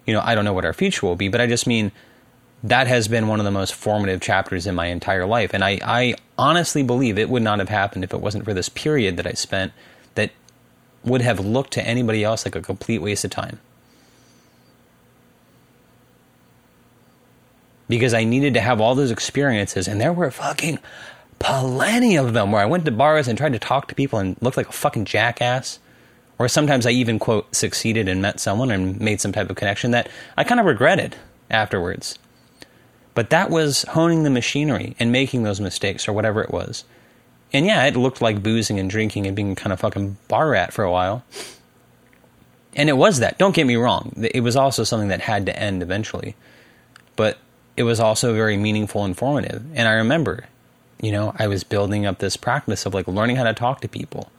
You know, I don't know what our future will be, but I just mean that has been one of the most formative chapters in my entire life. And I, I honestly believe it would not have happened if it wasn't for this period that I spent that would have looked to anybody else like a complete waste of time. Because I needed to have all those experiences, and there were fucking plenty of them where I went to bars and tried to talk to people and looked like a fucking jackass. Or sometimes I even, quote, succeeded and met someone and made some type of connection that I kind of regretted afterwards. But that was honing the machinery and making those mistakes or whatever it was. And yeah, it looked like boozing and drinking and being kind of fucking bar rat for a while. And it was that. Don't get me wrong. It was also something that had to end eventually. But it was also very meaningful and formative. And I remember, you know, I was building up this practice of like learning how to talk to people.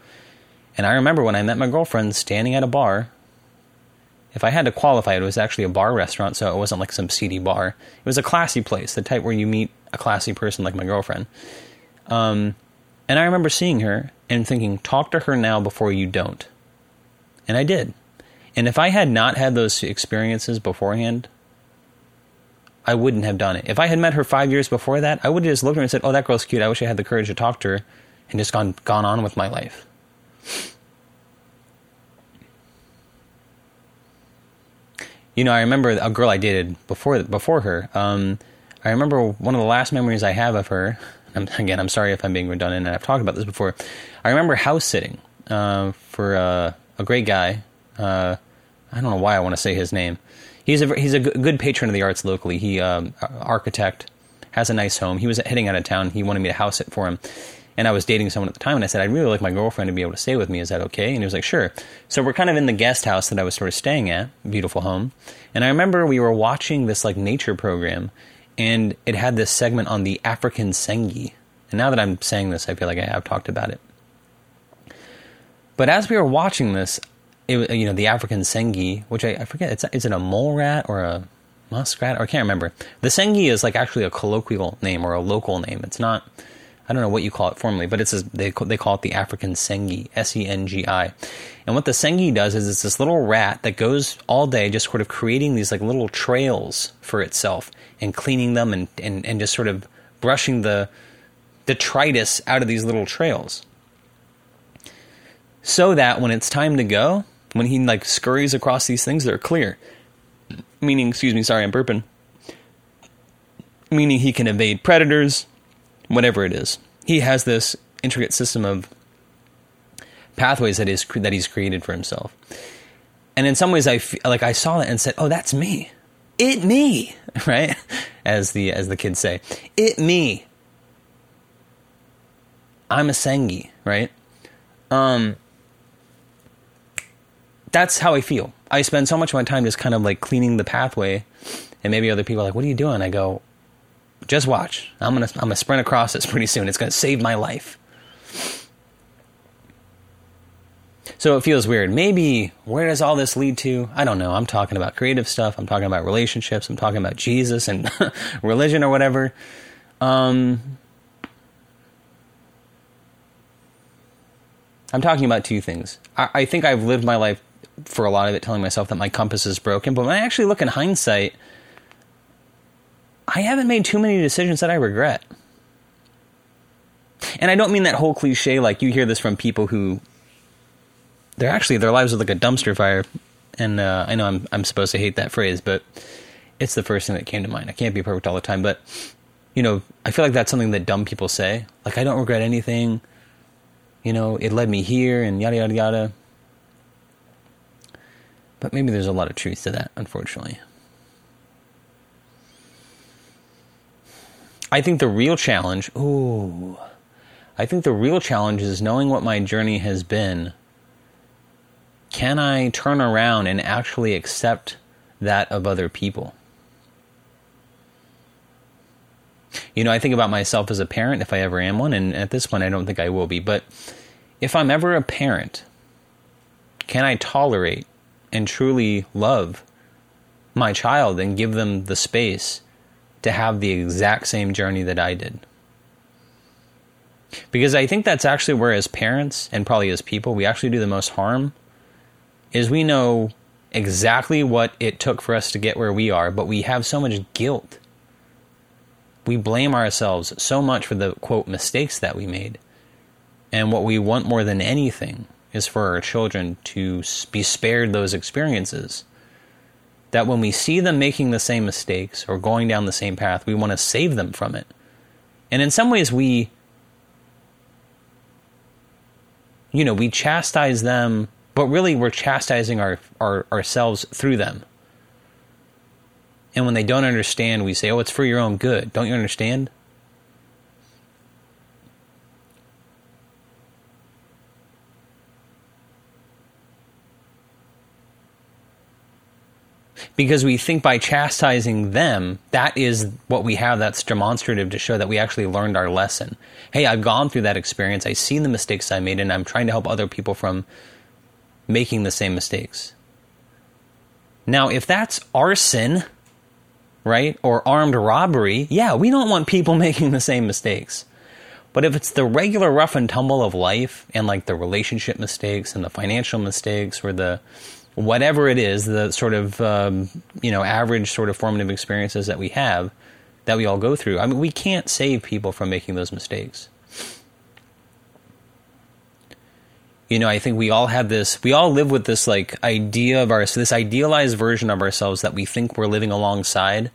And I remember when I met my girlfriend standing at a bar if I had to qualify it, was actually a bar restaurant, so it wasn't like some seedy bar. It was a classy place, the type where you meet a classy person like my girlfriend. Um, and I remember seeing her and thinking, talk to her now before you don't. And I did. And if I had not had those experiences beforehand, I wouldn't have done it. If I had met her five years before that, I would have just looked at her and said, "Oh, that girl's cute. I wish I had the courage to talk to her," and just gone gone on with my life. you know, I remember a girl I dated before before her. Um, I remember one of the last memories I have of her. I'm, again, I'm sorry if I'm being redundant, and I've talked about this before. I remember house sitting uh, for uh, a great guy. Uh, I don't know why I want to say his name. He's a he's a good patron of the arts locally. He um, architect has a nice home. He was heading out of town. He wanted me to house it for him and I was dating someone at the time, and I said, I'd really like my girlfriend to be able to stay with me. Is that okay? And he was like, sure. So we're kind of in the guest house that I was sort of staying at, beautiful home. And I remember we were watching this like nature program, and it had this segment on the African Sengi. And now that I'm saying this, I feel like I have talked about it. But as we were watching this, it, you know, the African Sengi, which I, I forget, it's, is it a mole rat or a muskrat? Or I can't remember. The Sengi is like actually a colloquial name or a local name. It's not I don't know what you call it formally, but it's a, they they call it the African sengi, S E N G I. And what the sengi does is it's this little rat that goes all day just sort of creating these like little trails for itself and cleaning them and, and, and just sort of brushing the detritus out of these little trails. So that when it's time to go, when he like scurries across these things, they're clear. Meaning, excuse me, sorry, I'm burping. Meaning he can evade predators, whatever it is. He has this intricate system of pathways that is that he's created for himself. And in some ways, I feel, like I saw that and said, "Oh, that's me, it me," right? As the as the kids say, "It me." I'm a sengi, right? Um, that's how I feel. I spend so much of my time just kind of like cleaning the pathway, and maybe other people are like, "What are you doing?" I go, just watch. I'm gonna I'm gonna sprint across this pretty soon. It's gonna save my life. So it feels weird. Maybe where does all this lead to? I don't know. I'm talking about creative stuff. I'm talking about relationships. I'm talking about Jesus and religion or whatever. Um, I'm talking about two things. I, I think I've lived my life for a lot of it telling myself that my compass is broken. But when I actually look in hindsight, I haven't made too many decisions that I regret. And I don't mean that whole cliche like you hear this from people who they're actually their lives are like a dumpster fire. And uh, I know I'm I'm supposed to hate that phrase, but it's the first thing that came to mind. I can't be perfect all the time, but you know, I feel like that's something that dumb people say. Like I don't regret anything. You know, it led me here and yada yada yada. But maybe there's a lot of truth to that, unfortunately. I think the real challenge, ooh, I think the real challenge is knowing what my journey has been. Can I turn around and actually accept that of other people? You know, I think about myself as a parent if I ever am one, and at this point I don't think I will be, but if I'm ever a parent, can I tolerate and truly love my child and give them the space to have the exact same journey that I did? Because I think that's actually where, as parents and probably as people, we actually do the most harm. Is we know exactly what it took for us to get where we are, but we have so much guilt. We blame ourselves so much for the quote mistakes that we made. And what we want more than anything is for our children to be spared those experiences. That when we see them making the same mistakes or going down the same path, we want to save them from it. And in some ways, we you know, we chastise them, but really we're chastising our, our ourselves through them. And when they don't understand, we say, "Oh, it's for your own good." Don't you understand? Because we think by chastising them, that is what we have that's demonstrative to show that we actually learned our lesson. Hey, I've gone through that experience, I've seen the mistakes I made, and I'm trying to help other people from making the same mistakes. Now, if that's arson, right, or armed robbery, yeah, we don't want people making the same mistakes. But if it's the regular rough and tumble of life and like the relationship mistakes and the financial mistakes or the whatever it is, the sort of um, you know average sort of formative experiences that we have, that we all go through. I mean, we can't save people from making those mistakes. You know, I think we all have this. We all live with this like idea of our this idealized version of ourselves that we think we're living alongside.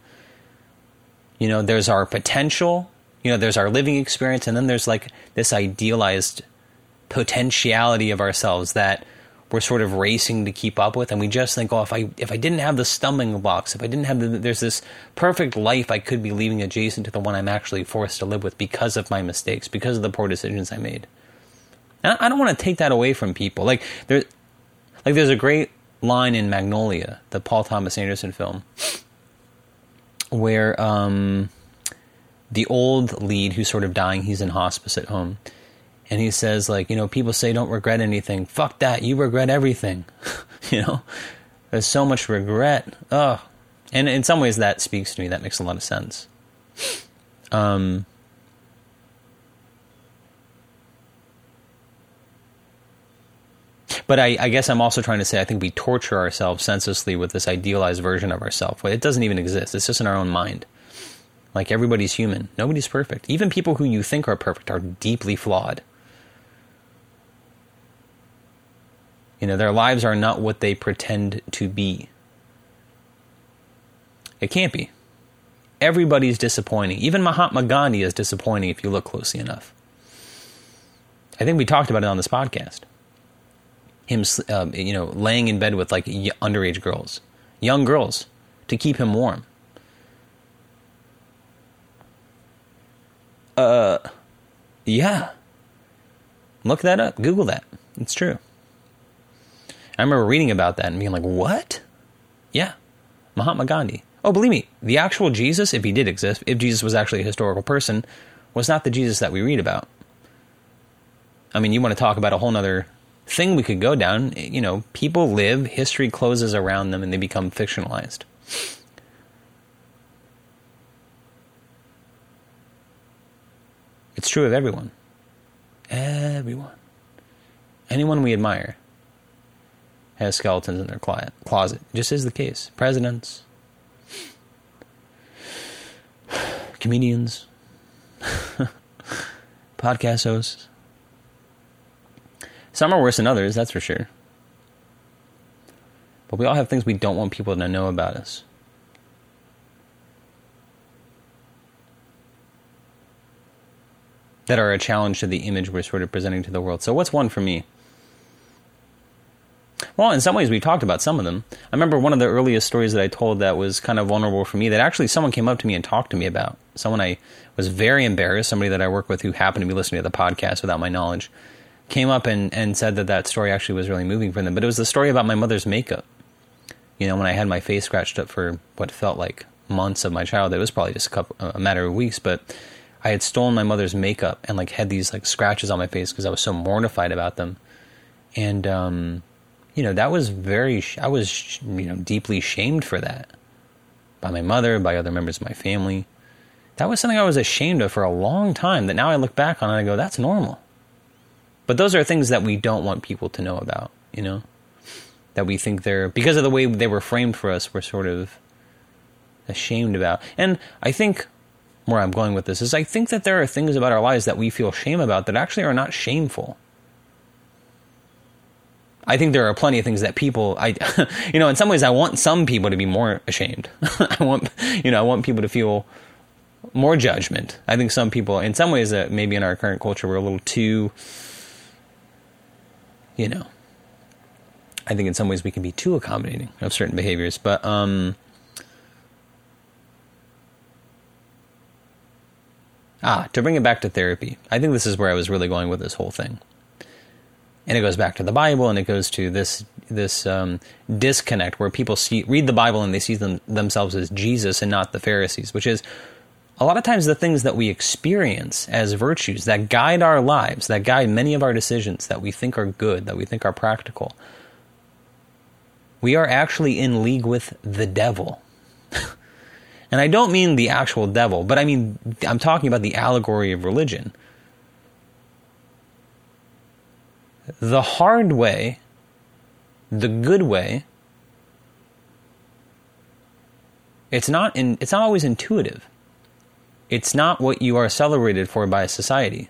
You know, there's our potential. You know, there's our living experience, and then there's like this idealized potentiality of ourselves that we're sort of racing to keep up with. And we just think oh if i if i didn't have the stumbling blocks if i didn't have the there's this perfect life i could be leaving adjacent to the one i'm actually forced to live with because of my mistakes because of the poor decisions i made. And i don't want to take that away from people. Like there like there's a great line in magnolia the paul thomas anderson film where um the old lead who's sort of dying he's in hospice at home and he says like you know people say don't regret anything fuck that you regret everything you know there's so much regret oh and in some ways that speaks to me that makes a lot of sense um but I, I, guess I'm also trying to say I think we torture ourselves senselessly with this idealized version of ourselves. It doesn't even exist. It's just in our own mind. Like everybody's human. Nobody's perfect. Even people who you think are perfect are deeply flawed. You know, their lives are not what they pretend to be. It can't be. Everybody's disappointing. Even Mahatma Gandhi is disappointing if you look closely enough. I think we talked about it on this podcast. Him, uh, you know, laying in bed with like underage girls, young girls, to keep him warm. Uh, yeah. Look that up. Google that. It's true. I remember reading about that and being like, what? Yeah, Mahatma Gandhi. Oh, believe me, the actual Jesus, if he did exist, if Jesus was actually a historical person, was not the Jesus that we read about. I mean, you want to talk about a whole other thing we could go down. You know, people live, history closes around them, and they become fictionalized. It's true of everyone. Everyone. Anyone we admire has skeletons in their closet. Just is the case. Presidents, comedians, podcast hosts. Some are worse than others, that's for sure. But we all have things we don't want people to know about us. That are a challenge to the image we're sort of presenting to the world. So, what's one for me? Well, in some ways, we talked about some of them. I remember one of the earliest stories that I told that was kind of vulnerable for me that actually someone came up to me and talked to me about. Someone I was very embarrassed, somebody that I work with who happened to be listening to the podcast without my knowledge, came up and, and said that that story actually was really moving for them. But it was the story about my mother's makeup. You know, when I had my face scratched up for what felt like months of my childhood, it was probably just a couple, a matter of weeks, but I had stolen my mother's makeup and like had these like scratches on my face because I was so mortified about them. And, um, you know, that was very, I was, you know, deeply shamed for that by my mother, by other members of my family. That was something I was ashamed of for a long time that now I look back on and I go, that's normal. But those are things that we don't want people to know about, you know? That we think they're, because of the way they were framed for us, we're sort of ashamed about. And I think where I'm going with this is I think that there are things about our lives that we feel shame about that actually are not shameful. I think there are plenty of things that people I you know in some ways I want some people to be more ashamed. I want you know I want people to feel more judgment. I think some people in some ways that maybe in our current culture we're a little too you know I think in some ways we can be too accommodating of certain behaviors, but um Ah, to bring it back to therapy. I think this is where I was really going with this whole thing and it goes back to the Bible, and it goes to this this um, disconnect where people see read the Bible and they see them, themselves as Jesus and not the Pharisees, which is a lot of times the things that we experience as virtues that guide our lives, that guide many of our decisions that we think are good, that we think are practical. We are actually in league with the devil. and I don't mean the actual devil, but I mean I'm talking about the allegory of religion the hard way, the good way, it's not in, it's not always intuitive. It's not what you are celebrated for by society.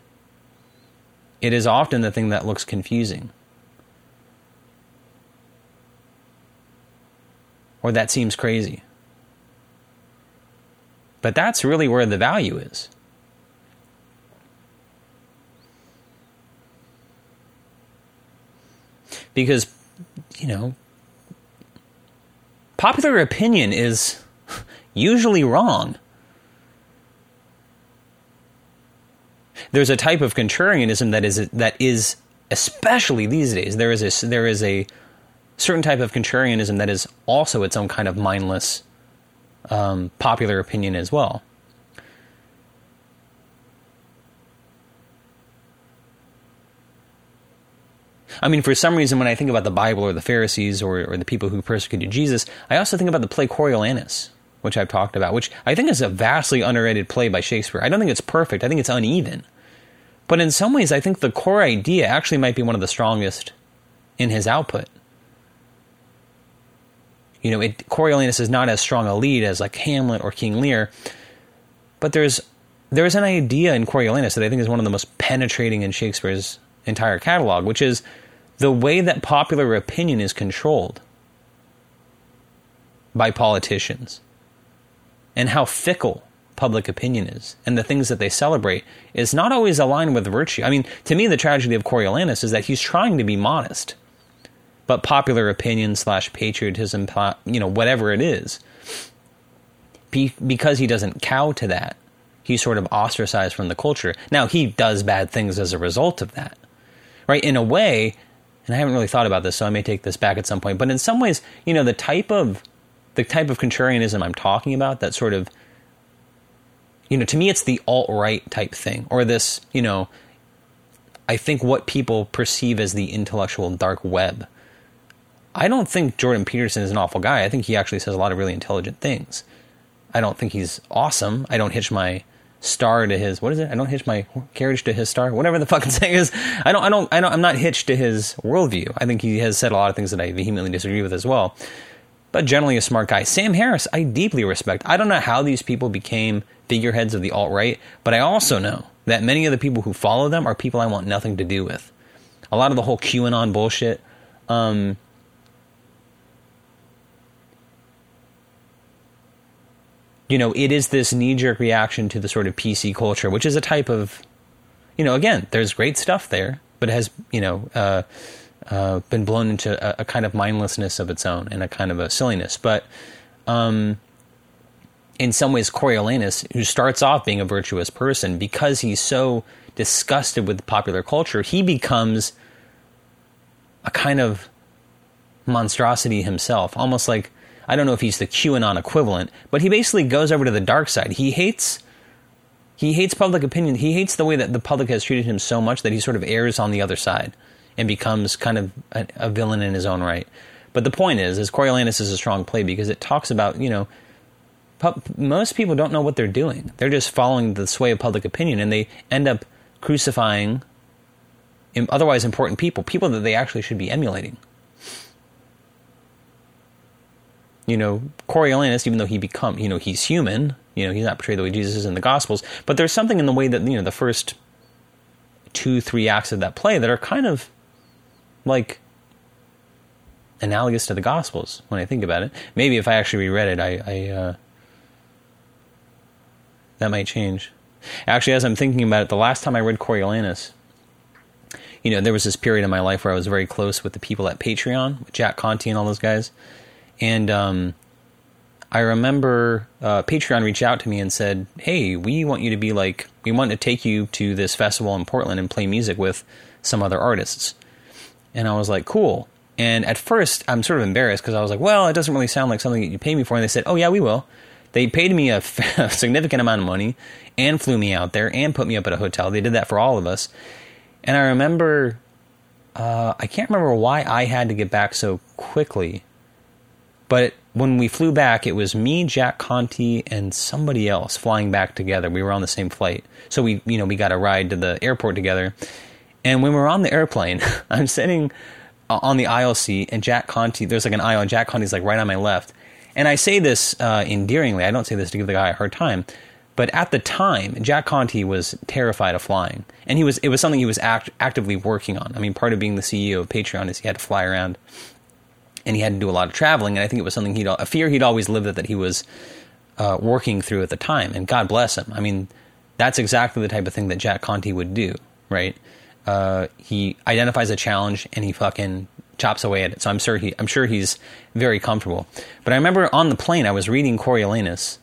It is often the thing that looks confusing. Or that seems crazy. But that's really where the value is. Because you know popular opinion is usually wrong. There's a type of contrarianism that is that is especially these days. There is a there is a certain type of contrarianism that is also its own kind of mindless um, popular opinion as well. I mean, for some reason, when I think about the Bible or the Pharisees or, or the people who persecuted Jesus, I also think about the play Coriolanus, which I've talked about, which I think is a vastly underrated play by Shakespeare. I don't think it's perfect, I think it's uneven. But in some ways, I think the core idea actually might be one of the strongest in his output. You know, it, Coriolanus is not as strong a lead as like Hamlet or King Lear, but there's there's an idea in Coriolanus that I think is one of the most penetrating in Shakespeare's entire catalog, which is the way that popular opinion is controlled by politicians and how fickle public opinion is and the things that they celebrate is not always aligned with virtue. I mean, to me, the tragedy of Coriolanus is that he's trying to be modest, but popular opinion slash patriotism, you know, whatever it is, because he doesn't cow to that, he's sort of ostracized from the culture. Now, he does bad things as a result of that, right? In a way, and I haven't really thought about this, so I may take this back at some point. But in some ways, you know, the type of the type of contrarianism I'm talking about, that sort of, you know, to me, it's the alt right type thing, or this, you know, I think what people perceive as the intellectual dark web. I don't think Jordan Peterson is an awful guy. I think he actually says a lot of really intelligent things. I don't think he's awesome. I don't hitch my star to his what is it? I don't hitch my carriage to his star. Whatever the fucking saying is. I don't I don't I don't I'm not hitched to his worldview. I think he has said a lot of things that I vehemently disagree with as well. But generally a smart guy. Sam Harris, I deeply respect. I don't know how these people became figureheads of the alt right, but I also know that many of the people who follow them are people I want nothing to do with. A lot of the whole QAnon bullshit. Um, you know, it is this knee jerk reaction to the sort of PC culture, which is a type of, you know, again, there's great stuff there, but it has, you know, uh, uh, been blown into a, a, kind of mindlessness of its own and a kind of a silliness. But um, in some ways, Coriolanus, who starts off being a virtuous person, because he's so disgusted with popular culture, he becomes a kind of monstrosity himself, almost like I don't know if he's the QAnon equivalent, but he basically goes over to the dark side. He hates he hates public opinion. He hates the way that the public has treated him so much that he sort of errs on the other side and becomes kind of a, a villain in his own right. But the point is, is Coriolanus is a strong play because it talks about you know pu- most people don't know what they're doing. They're just following the sway of public opinion, and they end up crucifying otherwise important people, people that they actually should be emulating. You know, Coriolanus, even though he become, you know, he's human, you know, he's not portrayed the way Jesus is in the Gospels, but there's something in the way that, you know, the first two, three acts of that play that are kind of like analogous to the Gospels when I think about it. Maybe if I actually reread it, I, I uh, that might change. Actually, as I'm thinking about it, the last time I read Coriolanus, you know, there was this period in my life where I was very close with the people at Patreon, with Jack Conte and all those guys. And um, I remember uh, Patreon reached out to me and said, "Hey, we want you to be like, we want to take you to this festival in Portland and play music with some other artists." And I was like, "Cool." And at first, I'm sort of embarrassed because I was like, "Well, it doesn't really sound like something that you pay me for." And they said, "Oh yeah, we will." They paid me a, a significant amount of money and flew me out there and put me up at a hotel. They did that for all of us. And I remember, uh, I can't remember why I had to get back so quickly but when we flew back, it was me, Jack Conte, and somebody else flying back together. We were on the same flight, so we, you know, we got a ride to the airport together. And when we were on the airplane, I'm sitting on the aisle seat, and Jack Conte, there's like an aisle, and Jack Conte's like right on my left. And I say this uh, endearingly. I don't say this to give the guy a hard time. But at the time, Jack Conte was terrified of flying, and he was. It was something he was act, actively working on. I mean, part of being the CEO of Patreon is he had to fly around and he had to do a lot of traveling. And I think it was something he'd a fear he'd always lived with that he was uh, working through at the time. And God bless him. I mean, that's exactly the type of thing that Jack Conte would do, right? Uh, he identifies a challenge and he fucking chops away at it. So I'm sure he I'm sure he's very comfortable. But I remember on the plane I was reading Coriolanus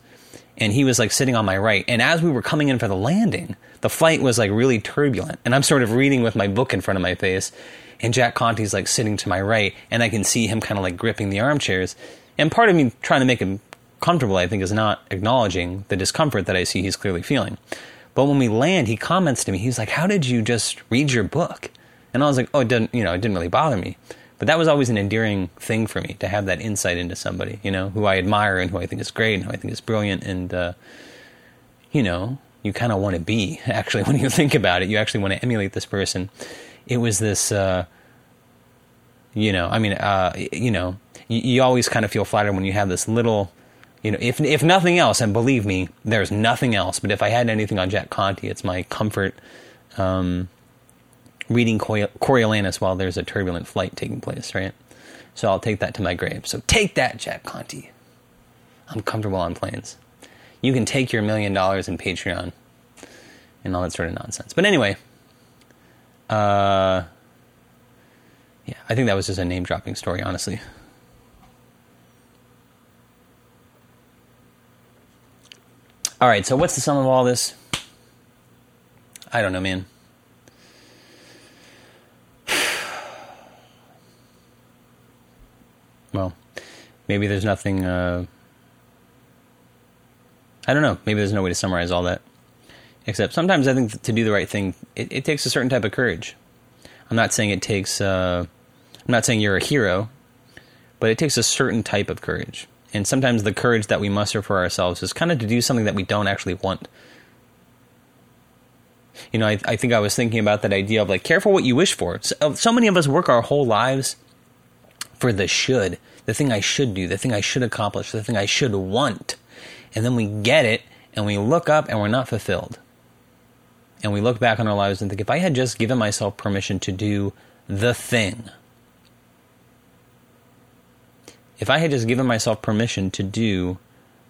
and he was like sitting on my right. And as we were coming in for the landing, the flight was like really turbulent. And I'm sort of reading with my book in front of my face and Jack Conte's like sitting to my right, and I can see him kind of like gripping the armchairs. And part of me trying to make him comfortable, I think, is not acknowledging the discomfort that I see he's clearly feeling. But when we land, he comments to me, he's like, How did you just read your book? And I was like, Oh, it didn't, you know, it didn't really bother me. But that was always an endearing thing for me to have that insight into somebody, you know, who I admire and who I think is great and who I think is brilliant. And, uh, you know, you kind of want to be, actually, when you think about it. You actually want to emulate this person. It was this, uh, you know, I mean, uh, you know, you, you always kind of feel flattered when you have this little, you know, if if nothing else, and believe me, there's nothing else. But if I had anything on Jack Conte, it's my comfort um, reading Coriolanus while there's a turbulent flight taking place, right? So I'll take that to my grave. So take that, Jack Conte. I'm comfortable on planes. You can take your million dollars in Patreon and all that sort of nonsense. But anyway, uh, yeah, I think that was just a name dropping story, honestly. All right, so what's the sum of all this? I don't know, man. well, maybe there's nothing. Uh, I don't know. Maybe there's no way to summarize all that. Except sometimes I think to do the right thing, it, it takes a certain type of courage. I'm not saying it takes. Uh, I'm not saying you're a hero, but it takes a certain type of courage. And sometimes the courage that we muster for ourselves is kind of to do something that we don't actually want. You know, I, I think I was thinking about that idea of like, careful what you wish for. So, uh, so many of us work our whole lives for the should, the thing I should do, the thing I should accomplish, the thing I should want. And then we get it and we look up and we're not fulfilled. And we look back on our lives and think, if I had just given myself permission to do the thing, if I had just given myself permission to do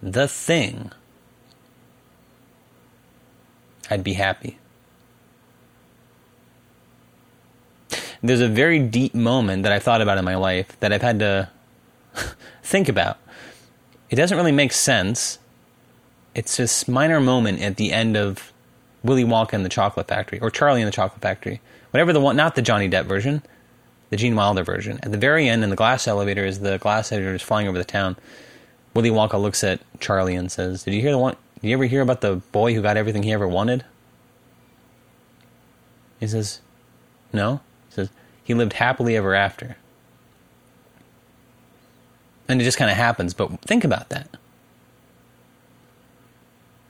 the thing, I'd be happy. there's a very deep moment that I've thought about in my life that I've had to think about. It doesn't really make sense. It's this minor moment at the end of Willy Wonka and the Chocolate Factory, or Charlie and the Chocolate Factory, whatever the one, not the Johnny Depp version, the Gene Wilder version. At the very end, in the glass elevator, as the glass elevator is flying over the town, Willy Wonka looks at Charlie and says, "Did you hear the one? Did you ever hear about the boy who got everything he ever wanted?" He says, "No." He says, "He lived happily ever after." And it just kind of happens. But think about that.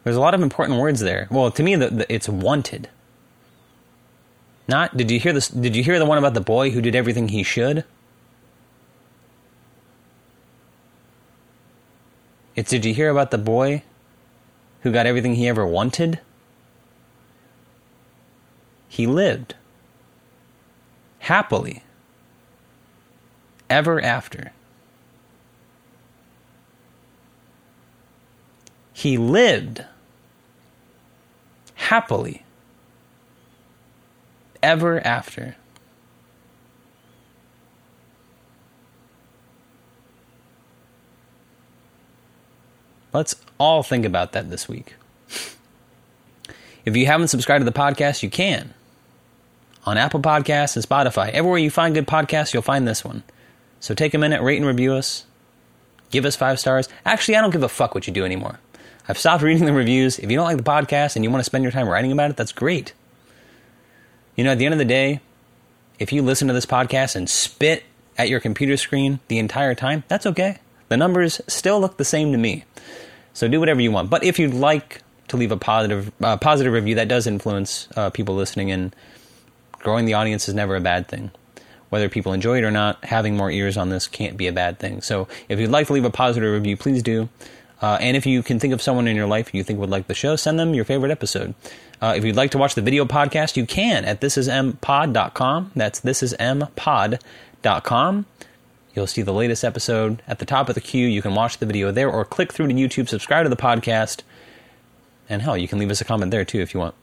There's a lot of important words there. Well, to me, the, the, it's wanted. Not did you hear this? Did you hear the one about the boy who did everything he should? It's did you hear about the boy who got everything he ever wanted? He lived happily ever after. He lived happily ever after. Let's all think about that this week. If you haven't subscribed to the podcast, you can. On Apple Podcasts and Spotify. Everywhere you find good podcasts, you'll find this one. So take a minute, rate and review us. Give us five stars. Actually, I don't give a fuck what you do anymore. I've stopped reading the reviews. If you don't like the podcast and you want to spend your time writing about it, that's great. You know, at the end of the day, if you listen to this podcast and spit at your computer screen the entire time, that's okay. The numbers still look the same to me. So do whatever you want. But if you'd like to leave a positive uh, positive review, that does influence uh, people listening, and growing the audience is never a bad thing. Whether people enjoy it or not, having more ears on this can't be a bad thing. So if you'd like to leave a positive review, please do. Uh, and if you can think of someone in your life you think would like the show, send them your favorite episode. Uh, if you'd like to watch the video podcast, you can at thisismpod.com. That's thisismpod.com. You'll see the latest episode at the top of the queue. You can watch the video there or click through to YouTube, subscribe to the podcast, and hell, you can leave us a comment there too if you want.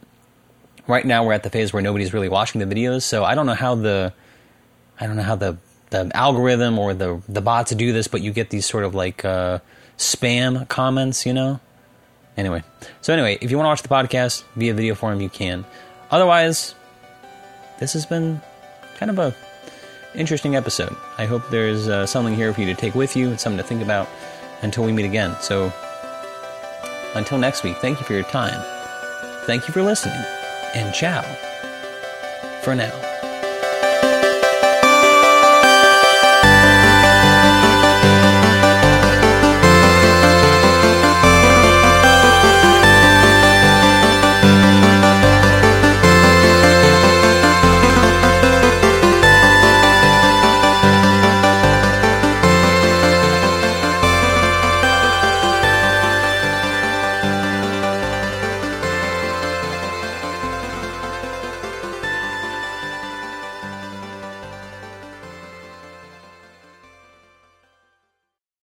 Right now, we're at the phase where nobody's really watching the videos, so I don't know how the I don't know how the the algorithm or the the bots do this, but you get these sort of like uh, spam comments, you know? Anyway, so anyway, if you want to watch the podcast via video form, you can. Otherwise, this has been kind of a interesting episode. I hope there's uh, something here for you to take with you and something to think about until we meet again. So, until next week, thank you for your time. Thank you for listening, and ciao for now.